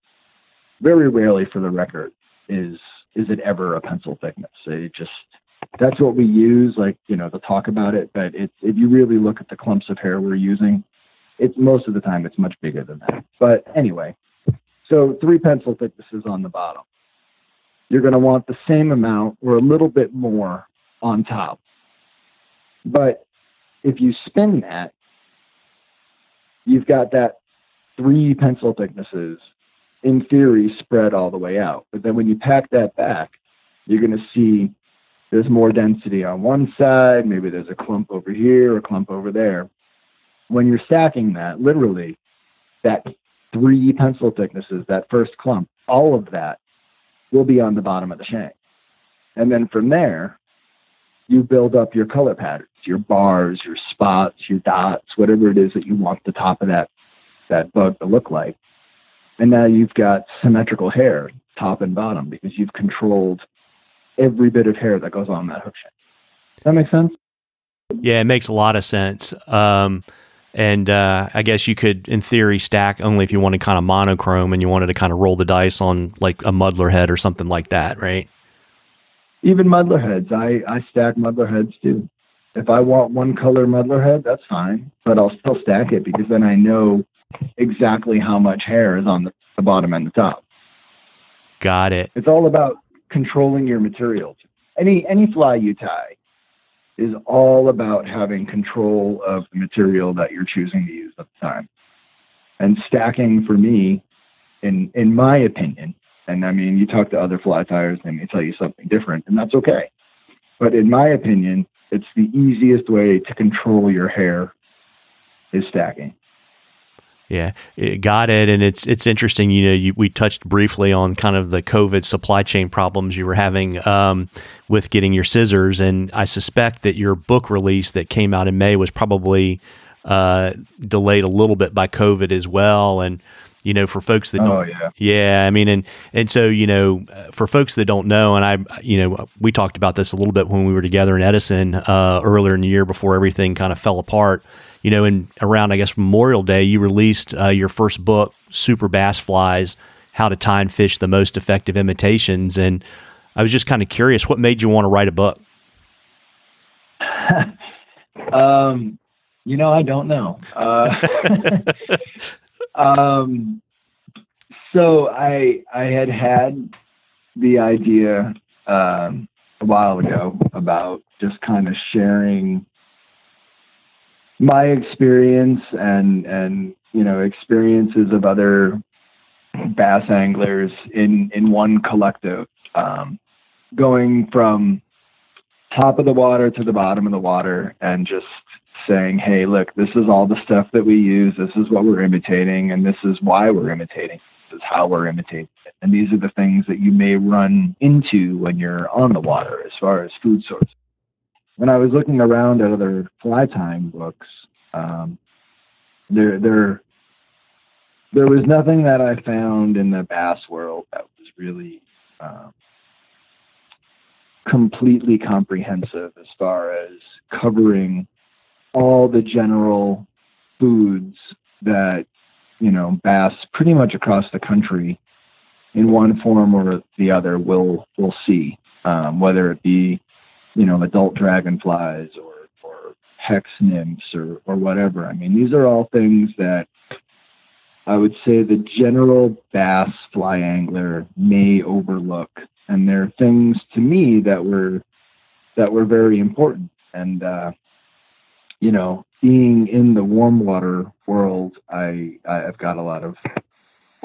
Very rarely, for the record, is is it ever a pencil thickness. It just that's what we use, like you know, to talk about it. But it's if you really look at the clumps of hair we're using, it's most of the time it's much bigger than that. But anyway, so three pencil thicknesses on the bottom you're going to want the same amount or a little bit more on top. But if you spin that, you've got that three pencil thicknesses in theory spread all the way out. But then when you pack that back, you're going to see there's more density on one side, maybe there's a clump over here, a clump over there. When you're stacking that, literally, that three pencil thicknesses, that first clump, all of that will be on the bottom of the shank. And then from there, you build up your color patterns, your bars, your spots, your dots, whatever it is that you want the top of that that bug to look like. And now you've got symmetrical hair, top and bottom, because you've controlled every bit of hair that goes on that hook shank. Does that make sense? Yeah, it makes a lot of sense. Um, and uh, I guess you could, in theory, stack only if you wanted kind of monochrome and you wanted to kind of roll the dice on like a muddler head or something like that, right? Even muddler heads, I I stack muddler heads too. If I want one color muddler head, that's fine, but I'll still stack it because then I know exactly how much hair is on the, the bottom and the top. Got it. It's all about controlling your materials. Any any fly you tie is all about having control of the material that you're choosing to use at the time. And stacking for me, in in my opinion, and I mean you talk to other fly tyers, they may tell you something different, and that's okay. But in my opinion, it's the easiest way to control your hair is stacking. Yeah, it got it, and it's it's interesting. You know, you, we touched briefly on kind of the COVID supply chain problems you were having um, with getting your scissors, and I suspect that your book release that came out in May was probably uh, delayed a little bit by COVID as well. And you know, for folks that oh, don't, yeah. yeah, I mean, and and so you know, for folks that don't know, and I, you know, we talked about this a little bit when we were together in Edison uh, earlier in the year before everything kind of fell apart you know, in around I guess Memorial Day, you released uh, your first book, Super Bass Flies: How to Tie and Fish the Most Effective Imitations. And I was just kind of curious, what made you want to write a book? um, you know, I don't know. Uh, um, so I I had had the idea um, a while ago about just kind of sharing my experience and and you know experiences of other bass anglers in in one collective um, going from top of the water to the bottom of the water and just saying hey look this is all the stuff that we use. This is what we're imitating and this is why we're imitating. This is how we're imitating it. and these are the things that you may run into when you're on the water as far as food sources when I was looking around at other fly tying books, um, there there there was nothing that I found in the bass world that was really um, completely comprehensive as far as covering all the general foods that you know bass pretty much across the country in one form or the other will will see um, whether it be you know, adult dragonflies or, or hex nymphs or, or whatever. I mean, these are all things that I would say the general bass fly angler may overlook. And they're things to me that were that were very important. And uh, you know, being in the warm water world, I I've got a lot of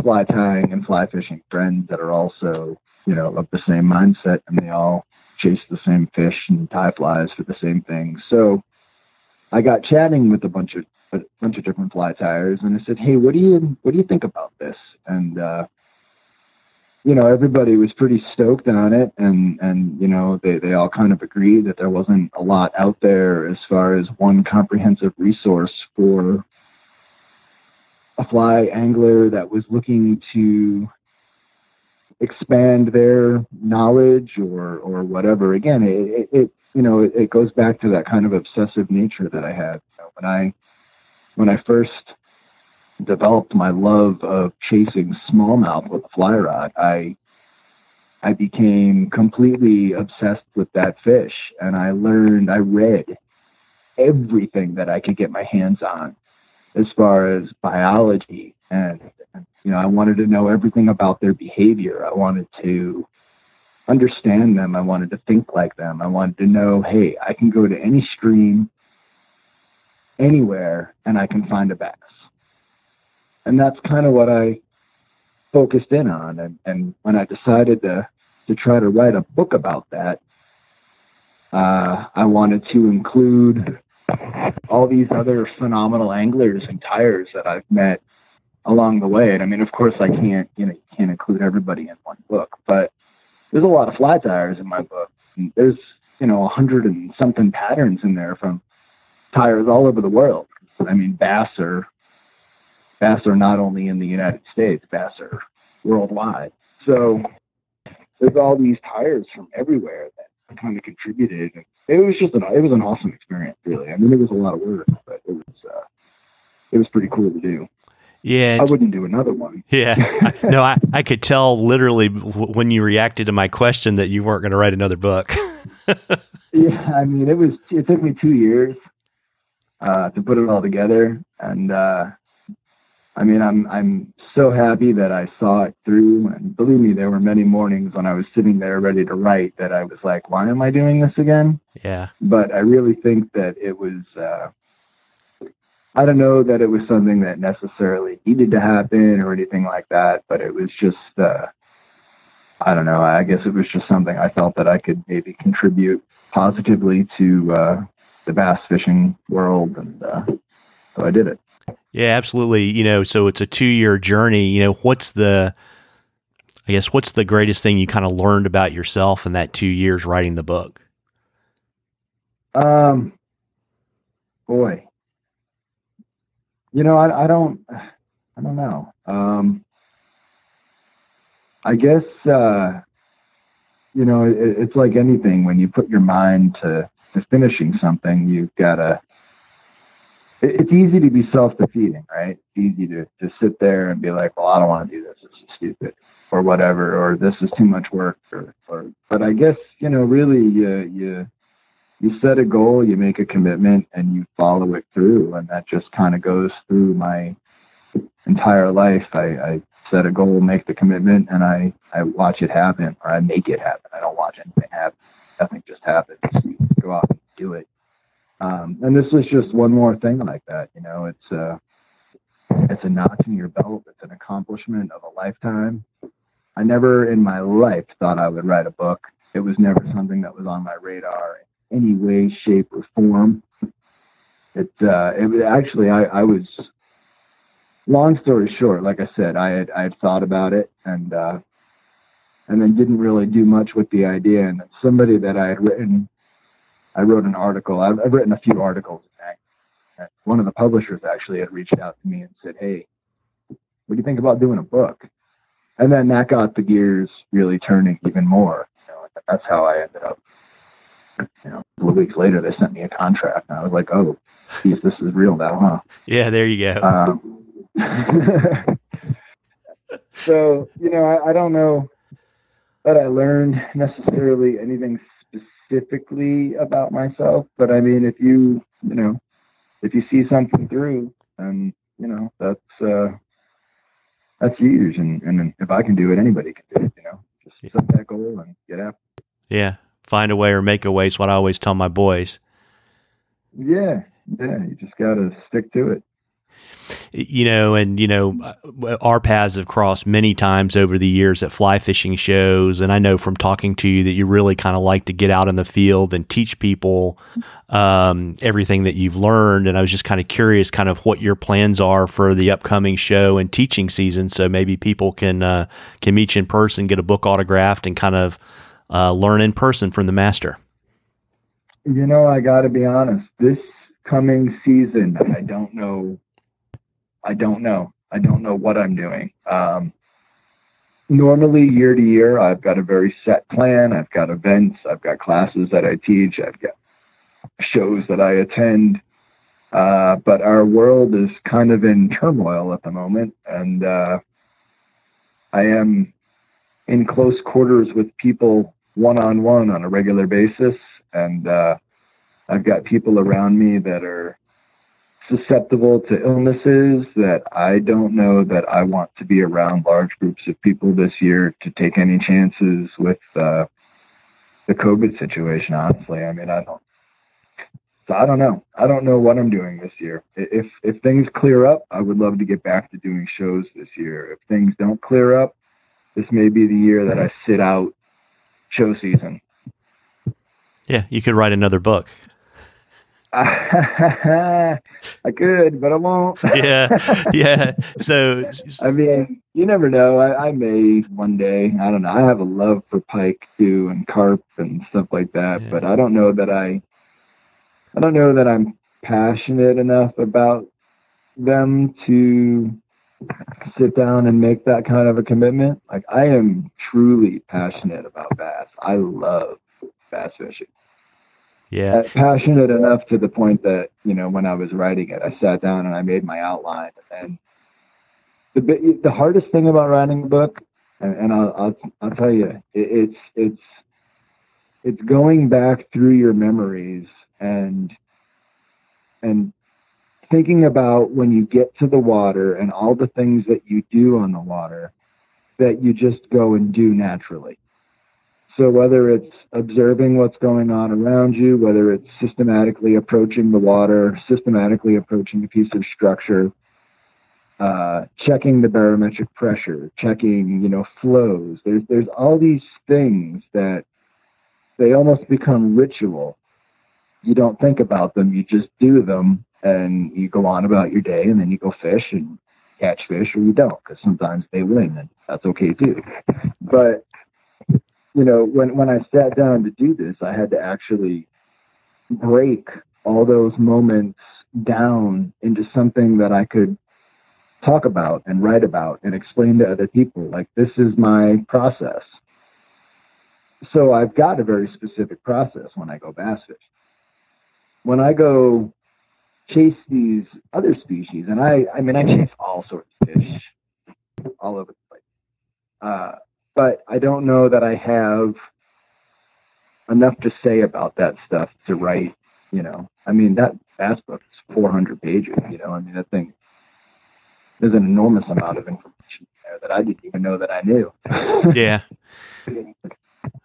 fly tying and fly fishing friends that are also, you know, of the same mindset and they all chase the same fish and tie flies for the same things. So I got chatting with a bunch of a bunch of different fly tyers, and I said, "Hey, what do you what do you think about this?" And uh, you know, everybody was pretty stoked on it, and and you know, they they all kind of agreed that there wasn't a lot out there as far as one comprehensive resource for a fly angler that was looking to expand their knowledge or or whatever. Again, it, it you know it, it, goes back to that kind of obsessive nature that I had you know, when I when I first developed my love of chasing smallmouth with a fly rod. I I became completely obsessed with that fish, and I learned. I read everything that I could get my hands on as far as biology and you know, I wanted to know everything about their behavior. I wanted to understand them. I wanted to think like them. I wanted to know, hey, I can go to any stream anywhere and I can find a bass. And that's kind of what I focused in on. And, and when I decided to, to try to write a book about that, uh, I wanted to include all these other phenomenal anglers and tyers that I've met along the way. And I mean, of course, I can't you know can't include everybody in one book, but there's a lot of fly tyers in my book. And there's you know a hundred and something patterns in there from tyers all over the world. I mean, bass are bass are not only in the United States, bass are worldwide. So there's all these tyers from everywhere that kind of contributed. It was just an it was an awesome experience, really. I mean, it was a lot of work, but it was uh, it was pretty cool to do. Yeah, I wouldn't do another one. Yeah, no, I, I could tell literally when you reacted to my question that you weren't going to write another book. yeah, I mean, it was. It took me two years uh, to put it all together, and uh, I mean, I'm I'm so happy that I saw it through. And believe me, there were many mornings when I was sitting there ready to write that I was like, "Why am I doing this again?" Yeah. But I really think that it was. Uh, I don't know that it was something that necessarily needed to happen or anything like that, but it was just. Uh, I don't know. I guess it was just something I felt that I could maybe contribute positively to uh, the bass fishing world, and uh, so I did it. Yeah, absolutely. You know, so it's a two year journey. You know, what's the, I guess, what's the greatest thing you kind of learned about yourself in that two years writing the book? Um, boy, you know, I, I don't, I don't know. Um, I guess, uh, you know, it, it's like anything when you put your mind to, to finishing something, you've got to, it's easy to be self-defeating, right? It's easy to, to sit there and be like, well, I don't want to do this. This is stupid or whatever, or this is too much work or, or, but I guess, you know, really you, you, you set a goal, you make a commitment and you follow it through. And that just kind of goes through my entire life. I, I set a goal, make the commitment and I, I watch it happen or I make it happen. I don't watch anything happen. Nothing just happens. You go out and do it. Um, and this is just one more thing like that. You know, it's uh, it's a notch in your belt. It's an accomplishment of a lifetime. I never in my life thought I would write a book. It was never something that was on my radar in any way, shape, or form. It uh, it was actually I, I was. Long story short, like I said, I had I had thought about it and uh, and then didn't really do much with the idea. And somebody that I had written I wrote an article. I've, I've written a few articles. One of the publishers actually had reached out to me and said, "Hey, what do you think about doing a book?" And then that got the gears really turning even more. You know, that's how I ended up. You know, a couple of weeks later, they sent me a contract, and I was like, "Oh, geez, this is real now, huh?" Yeah, there you go. Um, so you know, I, I don't know that I learned necessarily anything specifically about myself, but I mean, if you, you know, if you see something through, and you know, that's uh, that's huge. And and if I can do it, anybody can do it. You know, just set that goal and get after. It. Yeah, find a way or make a way. Is what I always tell my boys. Yeah, yeah, you just got to stick to it you know, and you know, our paths have crossed many times over the years at fly fishing shows, and I know from talking to you that you really kind of like to get out in the field and teach people um, everything that you've learned. And I was just kind of curious, kind of what your plans are for the upcoming show and teaching season, so maybe people can uh, can meet you in person, get a book autographed, and kind of uh, learn in person from the master. You know, I got to be honest. This coming season, I don't know I don't know. I don't know what I'm doing. Um, normally, year to year, I've got a very set plan. I've got events. I've got classes that I teach. I've got shows that I attend. Uh, but our world is kind of in turmoil at the moment, and uh, I am in close quarters with people one on one on a regular basis, and uh, I've got people around me that are susceptible to illnesses that I don't know that I want to be around large groups of people this year to take any chances with uh, the COVID situation. Honestly, I mean, I don't. So I don't know. I don't know what I'm doing this year. If if things clear up, I would love to get back to doing shows this year. If things don't clear up, this may be the year that I sit out show season. Yeah, you could write another book. I could, but I won't. yeah, yeah. So, I mean, you never know. I, I, may one day. I don't know. I have a love for pike too, and carp and stuff like that. Yeah. But I don't know that I. I don't know that I'm passionate enough about them to sit down and make that kind of a commitment. Like I am truly passionate about bass. I love bass fishing. Yeah. Uh, passionate enough to the point that, you know, when I was writing it, I sat down and I made my outline. And the, the hardest thing about writing a book, and, and I'll, I'll, I'll tell you, it, it's, it's, it's going back through your memories and, and thinking about when you get to the water and all the things that you do on the water that you just go and do naturally. So whether it's observing what's going on around you, whether it's systematically approaching the water, systematically approaching a piece of structure, uh, checking the barometric pressure, checking, you know, flows. There's there's all these things that they almost become ritual. You don't think about them, you just do them and you go on about your day and then you go fish and catch fish or you don't because sometimes they win and that's okay too. But you know, when when I sat down to do this, I had to actually break all those moments down into something that I could talk about and write about and explain to other people. Like this is my process. So I've got a very specific process when I go bass fish. When I go chase these other species, and I, I mean, I chase all sorts of fish all over the place. Uh, but I don't know that I have enough to say about that stuff to write. You know, I mean that bass book is 400 pages. You know, I mean that thing. There's an enormous amount of information there that I didn't even know that I knew. yeah.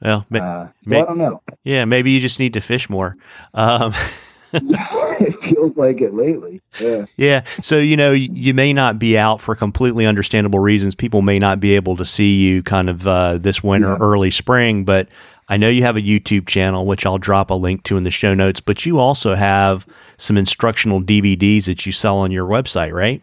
Well, ma- uh, so may- I don't know. Yeah, maybe you just need to fish more. Um, it feels like it lately. Yeah. Yeah. So, you know, you may not be out for completely understandable reasons. People may not be able to see you kind of uh, this winter, yeah. early spring, but I know you have a YouTube channel, which I'll drop a link to in the show notes, but you also have some instructional DVDs that you sell on your website, right?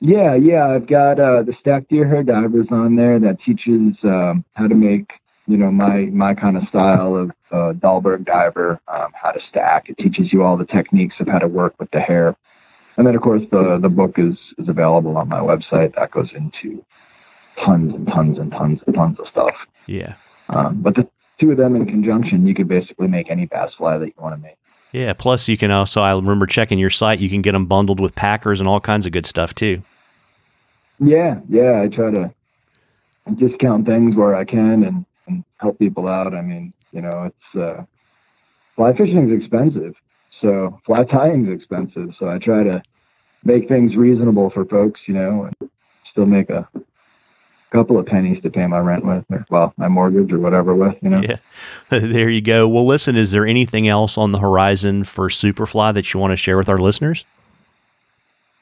Yeah, yeah. I've got uh, the Stack Deer Hair Divers on there that teaches um, how to make you know my my kind of style of uh, Dahlberg diver, um, how to stack. It teaches you all the techniques of how to work with the hair, and then of course the the book is is available on my website. That goes into tons and tons and tons and tons of stuff. Yeah. Um, but the two of them in conjunction, you could basically make any bass fly that you want to make. Yeah. Plus, you can also I remember checking your site. You can get them bundled with packers and all kinds of good stuff too. Yeah, yeah. I try to discount things where I can and and help people out. I mean, you know, it's uh, fly fishing is expensive, so fly tying is expensive. So I try to make things reasonable for folks, you know, and still make a couple of pennies to pay my rent with, or well, my mortgage or whatever with, you know. Yeah, there you go. Well, listen, is there anything else on the horizon for Superfly that you want to share with our listeners?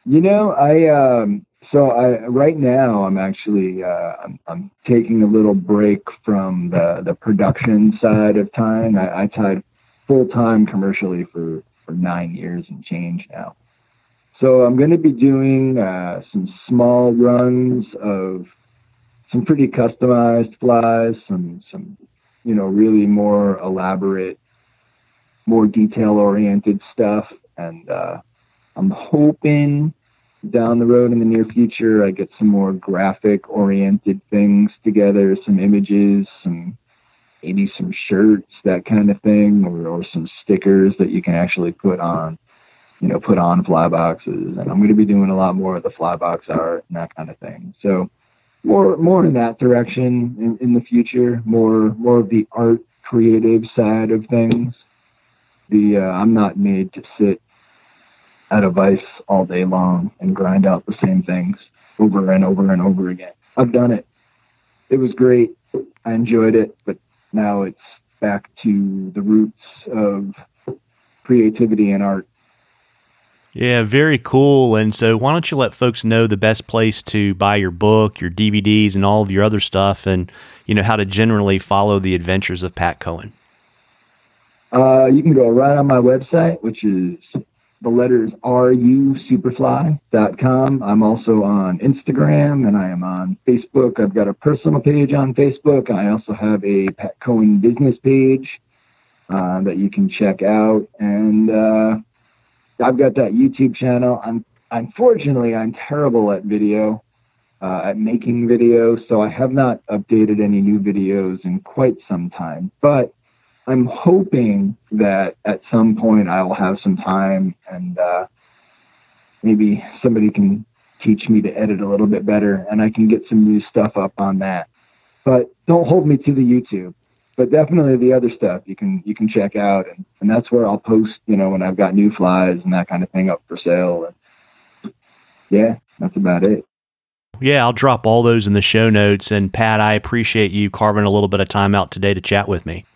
You know, I um, so I right now I'm actually uh, I'm, I'm, taking a little break from the the production side of tying. I, I tied full time commercially for for nine years and change now. So I'm going to be doing uh, some small runs of some pretty customized flies, some some you know really more elaborate, more detail oriented stuff, and uh, I'm hoping down the road in the near future, I get some more graphic oriented things together, some images, some maybe some shirts, that kind of thing, or, or some stickers that you can actually put on, you know, put on fly boxes. And I'm going to be doing a lot more of the fly box art and that kind of thing. So more, more in that direction in, in the future, more, more of the art creative side of things. The, uh, I'm not made to sit at a vice all day long and grind out the same things over and over and over again. I've done it. It was great. I enjoyed it, but now it's back to the roots of creativity and art. Yeah, very cool. And so, why don't you let folks know the best place to buy your book, your DVDs, and all of your other stuff, and you know how to generally follow the adventures of Pat Cohen? Uh, you can go right on my website, which is the letters rusuperfly.com. I'm also on Instagram and I am on Facebook. I've got a personal page on Facebook. I also have a Pat Cohen business page uh, that you can check out. And uh, I've got that YouTube channel. I'm unfortunately I'm terrible at video, uh, at making videos, so I have not updated any new videos in quite some time. But I'm hoping that at some point I will have some time and uh, maybe somebody can teach me to edit a little bit better and I can get some new stuff up on that. But don't hold me to the YouTube. But definitely the other stuff you can you can check out and, and that's where I'll post, you know, when I've got new flies and that kind of thing up for sale. And yeah, that's about it. Yeah, I'll drop all those in the show notes. And Pat, I appreciate you carving a little bit of time out today to chat with me.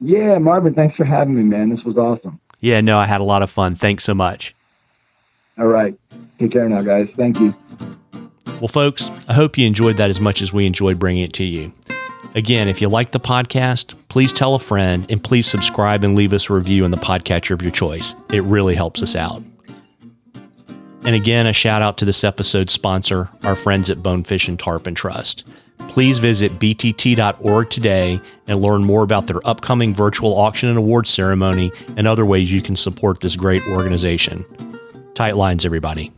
Yeah, Marvin, thanks for having me, man. This was awesome. Yeah, no, I had a lot of fun. Thanks so much. All right. Take care now, guys. Thank you. Well, folks, I hope you enjoyed that as much as we enjoyed bringing it to you. Again, if you like the podcast, please tell a friend and please subscribe and leave us a review in the podcatcher of your choice. It really helps us out. And again, a shout out to this episode's sponsor, our friends at Bonefish and Tarpon Trust please visit btt.org today and learn more about their upcoming virtual auction and award ceremony and other ways you can support this great organization. Tight lines, everybody.